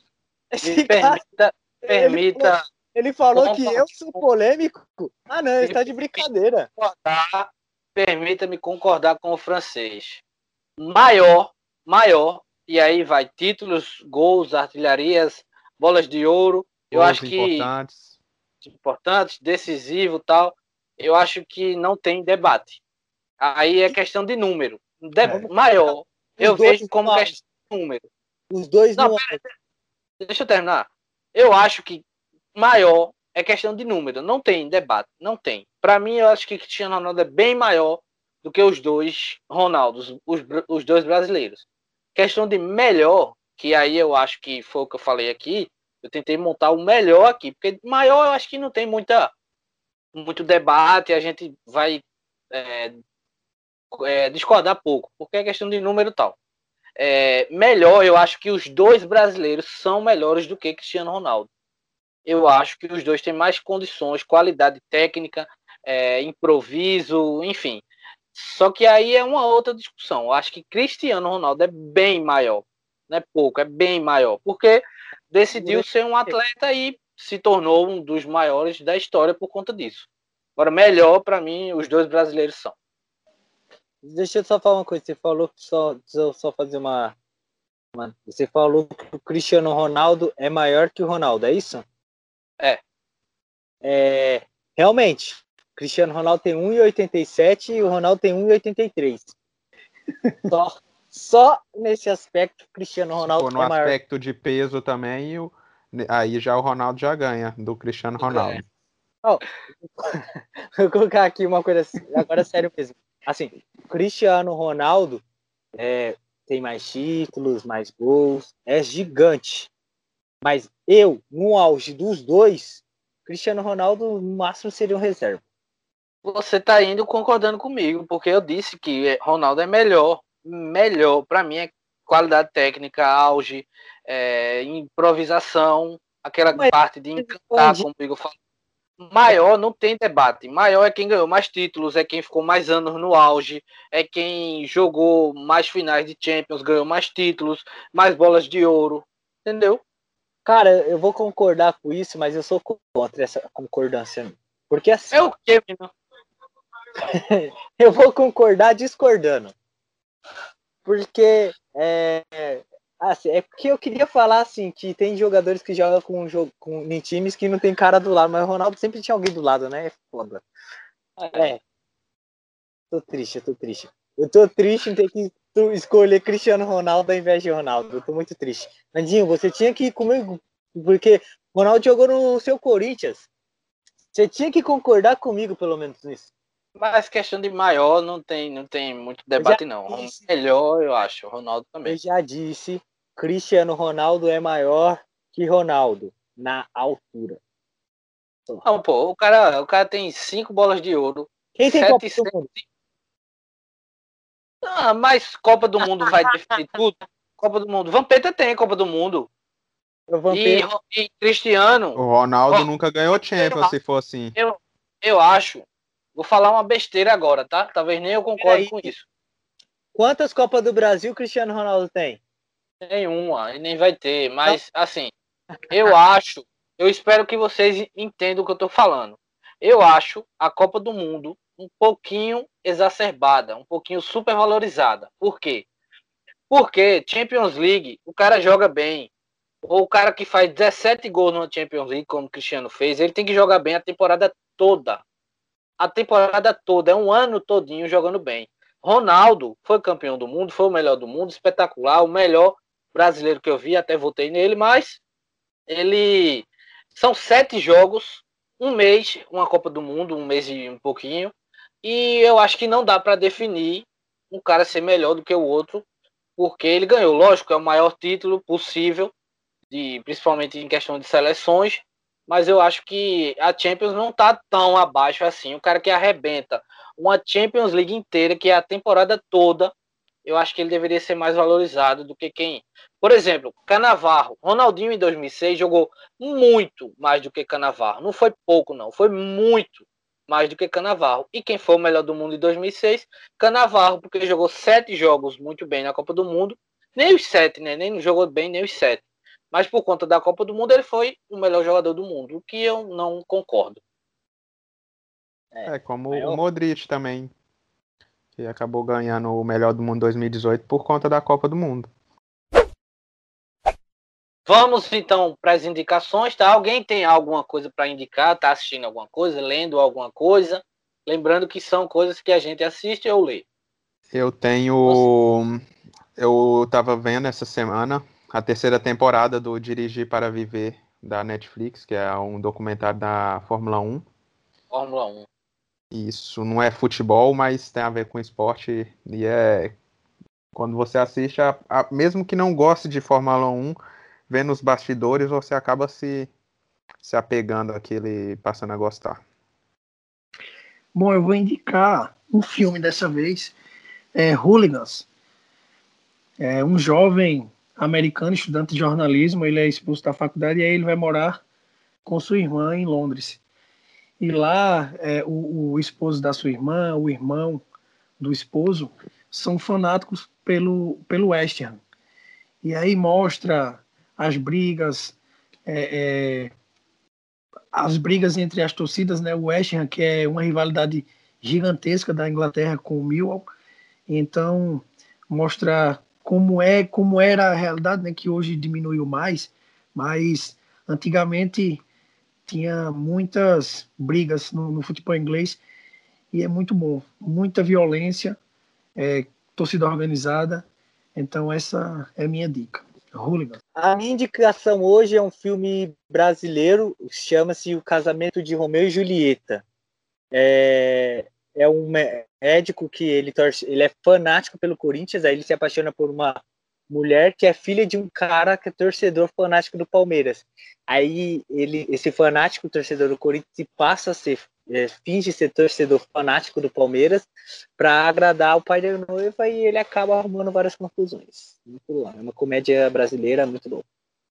me cara, permita, permita. Ele, ele falou que eu sou polêmico. Ah, não, ele está de brincadeira. Permita-me concordar com o francês. Maior, maior, e aí vai títulos, gols, artilharias, bolas de ouro. Eu Gols acho que importantes. importantes, decisivo tal. Eu acho que não tem debate. Aí é questão de número. De- É. Maior, eu Os dois vejo como questão de número. Os dois Não, não. Deixa eu terminar. Eu acho que maior é questão de número. Não tem debate. Não tem. Para mim, eu acho que Cristiano Ronaldo é bem maior do que os dois Ronaldos, os, os dois brasileiros. Questão de melhor, que aí eu acho que foi o que eu falei aqui. Eu tentei montar o melhor aqui, porque maior eu acho que não tem muita, muito debate. A gente vai é, é, discordar pouco, porque é questão de número tal é, melhor, eu acho que os dois brasileiros são melhores do que Cristiano Ronaldo. Eu acho que os dois têm mais condições, qualidade técnica, é, improviso, enfim. Só que aí é uma outra discussão. Eu acho que Cristiano Ronaldo é bem maior. Não é pouco, é bem maior. Porque decidiu ser um atleta e se tornou um dos maiores da história por conta disso. Agora, melhor, para mim, os dois brasileiros são. Deixa eu só falar uma coisa. Você falou que só, só, fazer uma, uma- Você falou que o Cristiano Ronaldo é maior que o Ronaldo, é isso? É, realmente, Cristiano Ronaldo tem 1,87 e o Ronaldo tem 1,83. Só, só nesse aspecto, Cristiano Ronaldo for no é maior. aspecto de peso também, o- aí já o Ronaldo já ganha do Cristiano Ronaldo. Vou colocar aqui uma coisa assim, agora sério mesmo. Assim, Cristiano Ronaldo é, tem mais títulos, mais gols, é gigante. Mas eu, no auge dos dois, Cristiano Ronaldo no máximo seria um reserva. Você tá indo concordando comigo, porque eu disse que Ronaldo é melhor. Melhor, para mim, é qualidade técnica, auge, é, improvisação, aquela Mas- parte de encantar, como o Igor falou. Maior não tem debate. Maior é quem ganhou mais títulos, é quem ficou mais anos no auge, é quem jogou mais finais de Champions, ganhou mais títulos, mais bolas de ouro. Entendeu? Cara, eu vou concordar com isso, mas eu sou contra essa concordância. Porque assim, É o que, menino? eu vou concordar discordando. Porque é, assim, é porque eu queria falar assim que tem jogadores que jogam com, com em times que não tem cara do lado, mas o Ronaldo sempre tinha alguém do lado, né? É foda. É. Tô triste, eu tô triste. Eu tô triste em ter que escolher Cristiano Ronaldo ao invés de Ronaldo. Eu tô muito triste. Andinho, você tinha que ir comigo, porque Ronaldo jogou no seu Corinthians. Você tinha que concordar comigo, pelo menos, nisso. Mas questão de maior não tem, não tem muito debate, não. disse. Melhor, eu acho. Ronaldo também. Eu já disse, Cristiano Ronaldo é maior que Ronaldo na altura. Não, pô, o cara, o cara tem cinco bolas de ouro. Quem tem Sete Copa e do sete. Mundo? Ah, mas Copa do Mundo vai definir tudo. Copa do Mundo. Vampeta tem Copa do Mundo. E, e Cristiano, O Ronaldo Ó, nunca ganhou Champions se for assim. eu acho. Vou falar uma besteira agora, tá? Talvez nem eu concorde com isso. Quantas Copas do Brasil Cristiano Ronaldo tem? Nenhuma, e nem vai ter. Mas, assim, eu acho. Eu espero que vocês entendam o que eu tô falando. Eu acho a Copa do Mundo um pouquinho exacerbada, um pouquinho supervalorizada. Por quê? Porque Champions League, o cara joga bem. Ou o cara que faz 17 gols na Champions League, como o Cristiano fez, ele tem que jogar bem a temporada toda. A temporada toda, é um ano todinho jogando bem. Ronaldo foi campeão do mundo, foi o melhor do mundo, espetacular, o melhor brasileiro que eu vi, até votei nele, mas ele são sete jogos, um mês, uma Copa do Mundo, um mês e um pouquinho, e eu acho que não dá para definir um cara ser melhor do que o outro, porque ele ganhou, lógico, é o maior título possível, de, principalmente em questão de seleções, mas eu acho que a Champions não tá tão abaixo assim. O cara que arrebenta uma Champions League inteira, que é a temporada toda, eu acho que ele deveria ser mais valorizado do que quem. Por exemplo, Canavarro. Ronaldinho em 2006 jogou muito mais do que Canavarro. Não foi pouco, não. Foi muito mais do que Canavarro. E quem foi o melhor do mundo em 2006? Canavarro, porque ele jogou sete jogos muito bem na Copa do Mundo. Nem os sete, né? Nem jogou bem, nem os sete. Mas por conta da Copa do Mundo, ele foi o melhor jogador do mundo, o que eu não concordo. É como maior. o Modric também, que acabou ganhando o melhor do mundo 2018 por conta da Copa do Mundo. Vamos então para as indicações, tá? Alguém tem alguma coisa para indicar? Tá assistindo alguma coisa, lendo alguma coisa? Lembrando que são coisas que a gente assiste ou lê. Eu tenho. Eu tava vendo essa semana a terceira temporada do Dirigir para Viver da Netflix, que é um documentário da Fórmula 1. Fórmula 1. Isso não é futebol, mas tem a ver com esporte. E é. Quando você assiste, a- a- mesmo que não goste de Fórmula 1, vendo os bastidores, você acaba se, se apegando àquele, passando a gostar. Bom, eu vou indicar um filme dessa vez, é Hooligans. É um jovem americano, estudante de jornalismo, ele é expulso da faculdade e aí ele vai morar com sua irmã em Londres. E lá, é, o, o esposo da sua irmã, o irmão do esposo, são fanáticos pelo, pelo West Ham. E aí mostra as brigas, é, é, as brigas entre as torcidas, né? O West Ham, que é uma rivalidade gigantesca da Inglaterra com o Millwall. Então, mostra como é, como era a realidade, né? Que hoje diminuiu mais, mas antigamente tinha muitas brigas no, no futebol inglês e é muito bom. Muita violência, é, torcida organizada. Então, essa é a minha dica. Hooligan. A minha indicação hoje é um filme brasileiro, chama-se O Casamento de Romeu e Julieta. É, é um médico que ele, torce, ele é fanático pelo Corinthians, aí ele se apaixona por uma mulher que é filha de um cara que é torcedor fanático do Palmeiras. Aí ele, esse fanático torcedor do Corinthians passa a ser é, finge ser torcedor fanático do Palmeiras para agradar o pai da noiva e ele acaba arrumando várias confusões. Muito bom. É uma comédia brasileira muito boa.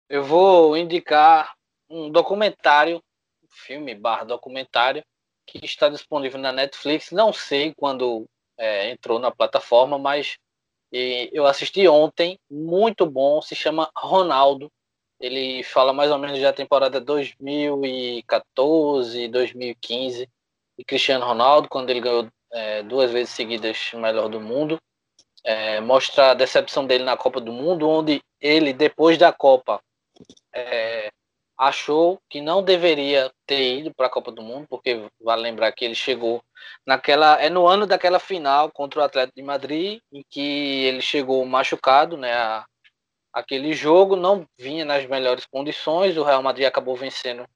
Eu vou indicar um documentário, um filme barra documentário, que está disponível na Netflix. Não sei quando é, entrou na plataforma, mas eu assisti ontem, muito bom, se chama Ronaldo. Ele fala mais ou menos da temporada 2014, 2015 de Cristiano Ronaldo, quando ele ganhou é, duas vezes seguidas o melhor do mundo. É, mostra a decepção dele na Copa do Mundo, onde ele, depois da Copa, é, achou que não deveria ter ido para a Copa do Mundo, porque vale lembrar que ele chegou naquela é no ano daquela final contra o Atlético de Madrid, em que ele chegou machucado, né, a, aquele jogo não vinha nas melhores condições. O Real Madrid acabou vencendo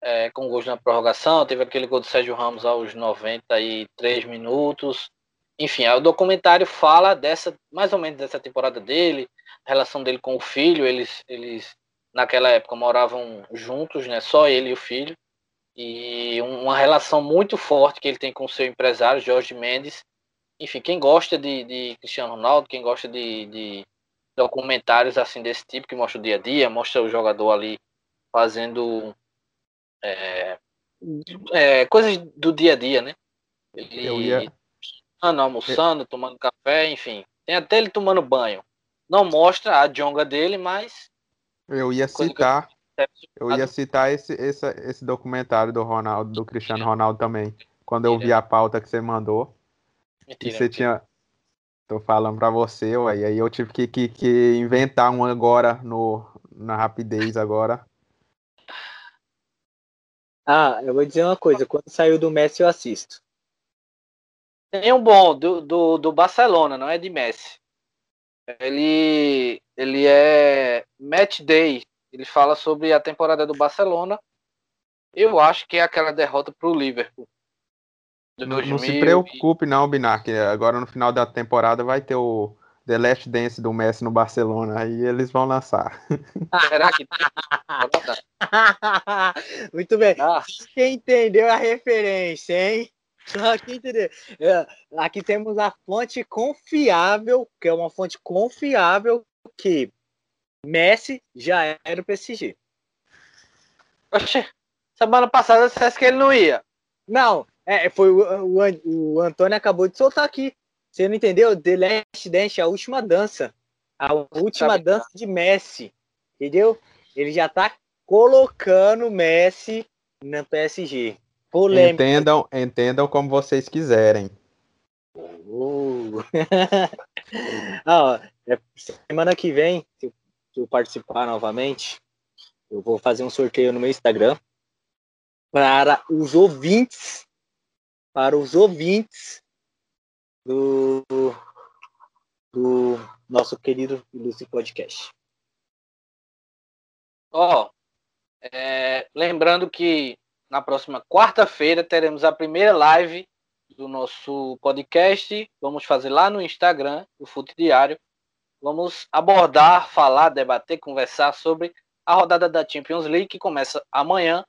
é, com gols na prorrogação. Teve aquele gol do Sérgio Ramos aos 93 minutos. Enfim, o documentário fala dessa, mais ou menos dessa temporada dele, relação dele com o filho. Eles, eles naquela época moravam juntos, né? Só ele e o filho. E uma relação muito forte que ele tem com o seu empresário, Jorge Mendes. Enfim, quem gosta de, de Cristiano Ronaldo, quem gosta de, de documentários assim desse tipo que mostra o dia a dia, mostra o jogador ali fazendo é, é, coisas do dia a dia, né? Ele Eu ia... almoçando, tomando café, enfim. Tem até ele tomando banho. Não mostra a jonga dele, mas. Eu ia citar. Eu, ia citar esse, esse, esse documentário do Ronaldo, do Cristiano Ronaldo também. Quando eu vi a pauta que você mandou. Mentira, você mentira. tinha Tô falando pra você, ué, e aí eu tive que, que, que inventar um agora no, na rapidez agora. Ah, eu vou dizer uma coisa, quando saiu do Messi eu assisto. Tem um bom do, do, do Barcelona, não é de Messi. Ele, ele é Match Day. Ele fala sobre a temporada do Barcelona. Eu acho que é aquela derrota pro Liverpool. Não, não, se preocupe não, Binar, que agora no final da temporada vai ter o The Last Dance do Messi no Barcelona, aí eles vão lançar. Será que Muito bem. Ah. Quem entendeu a referência, hein? Entender. É, aqui temos a fonte confiável, que é uma fonte confiável que Messi já era o PSG. Oxe, semana passada você disse que ele não ia. Não, é, foi o, o, o, Antônio acabou de soltar aqui. Você não entendeu? The Last Dance, a última dança. A última Sabe. dança de Messi. Entendeu? Ele já tá colocando Messi na PSG. Polêmica. Entendam, entendam como vocês quiserem. Uh. ah, é, semana que vem, se eu, se eu participar novamente, eu vou fazer um sorteio no meu Instagram para os ouvintes para os ouvintes do, do nosso querido ilustre podcast. Ó, oh, é, lembrando que na próxima quarta-feira teremos a primeira live do nosso podcast. Vamos fazer lá no Instagram, o Fute Diário. Vamos abordar, falar, debater, conversar sobre a rodada da Champions League que começa amanhã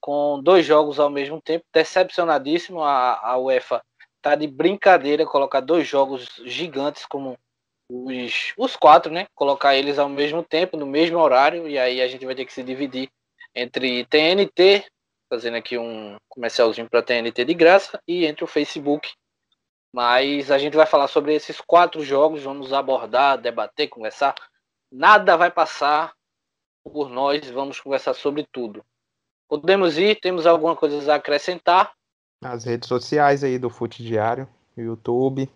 com dois jogos ao mesmo tempo, decepcionadíssimo. A, a UEFA tá de brincadeira colocar dois jogos gigantes como os, os quatro, né? Colocar eles ao mesmo tempo, no mesmo horário, e aí a gente vai ter que se dividir entre TNT, fazendo aqui um comercialzinho para TNT de graça, e entre o Facebook. Mas a gente vai falar sobre esses quatro jogos, vamos abordar, debater, conversar. Nada vai passar por nós, vamos conversar sobre tudo. Podemos ir? Temos alguma coisa a acrescentar? As redes sociais aí do Fute Diário, YouTube.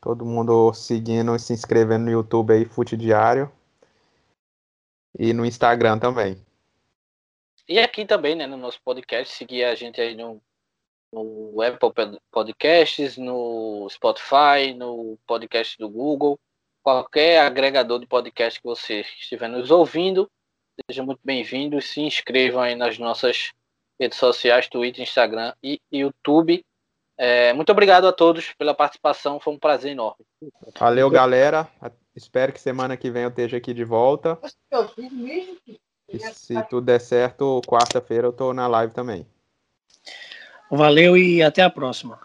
Todo mundo seguindo e se inscrevendo no YouTube aí, Fute Diário. E no Instagram também. E aqui também, né, no nosso podcast, seguir a gente aí no, no Apple Podcasts, no Spotify, no podcast do Google, qualquer agregador de podcast que você estiver nos ouvindo, seja muito bem-vindo. Se inscrevam aí nas nossas redes sociais, Twitter, Instagram e YouTube. É, muito obrigado a todos pela participação, foi um prazer enorme. Valeu, galera. Espero que semana que vem eu esteja aqui de volta. E se tudo der certo, quarta-feira eu tô na live também. Valeu e até a próxima.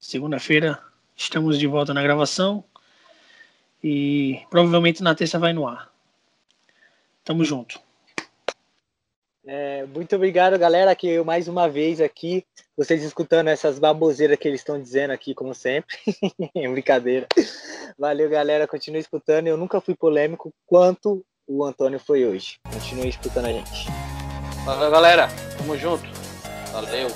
Segunda-feira estamos de volta na gravação e provavelmente na terça vai no ar. Tamo junto. É, muito obrigado, galera, que eu mais uma vez aqui, vocês escutando essas baboseiras que eles estão dizendo aqui, como sempre. Brincadeira. Valeu, galera, continue escutando. Eu nunca fui polêmico quanto o Antônio foi hoje. Continue escutando a gente. Valeu, galera. Tamo junto. Valeu.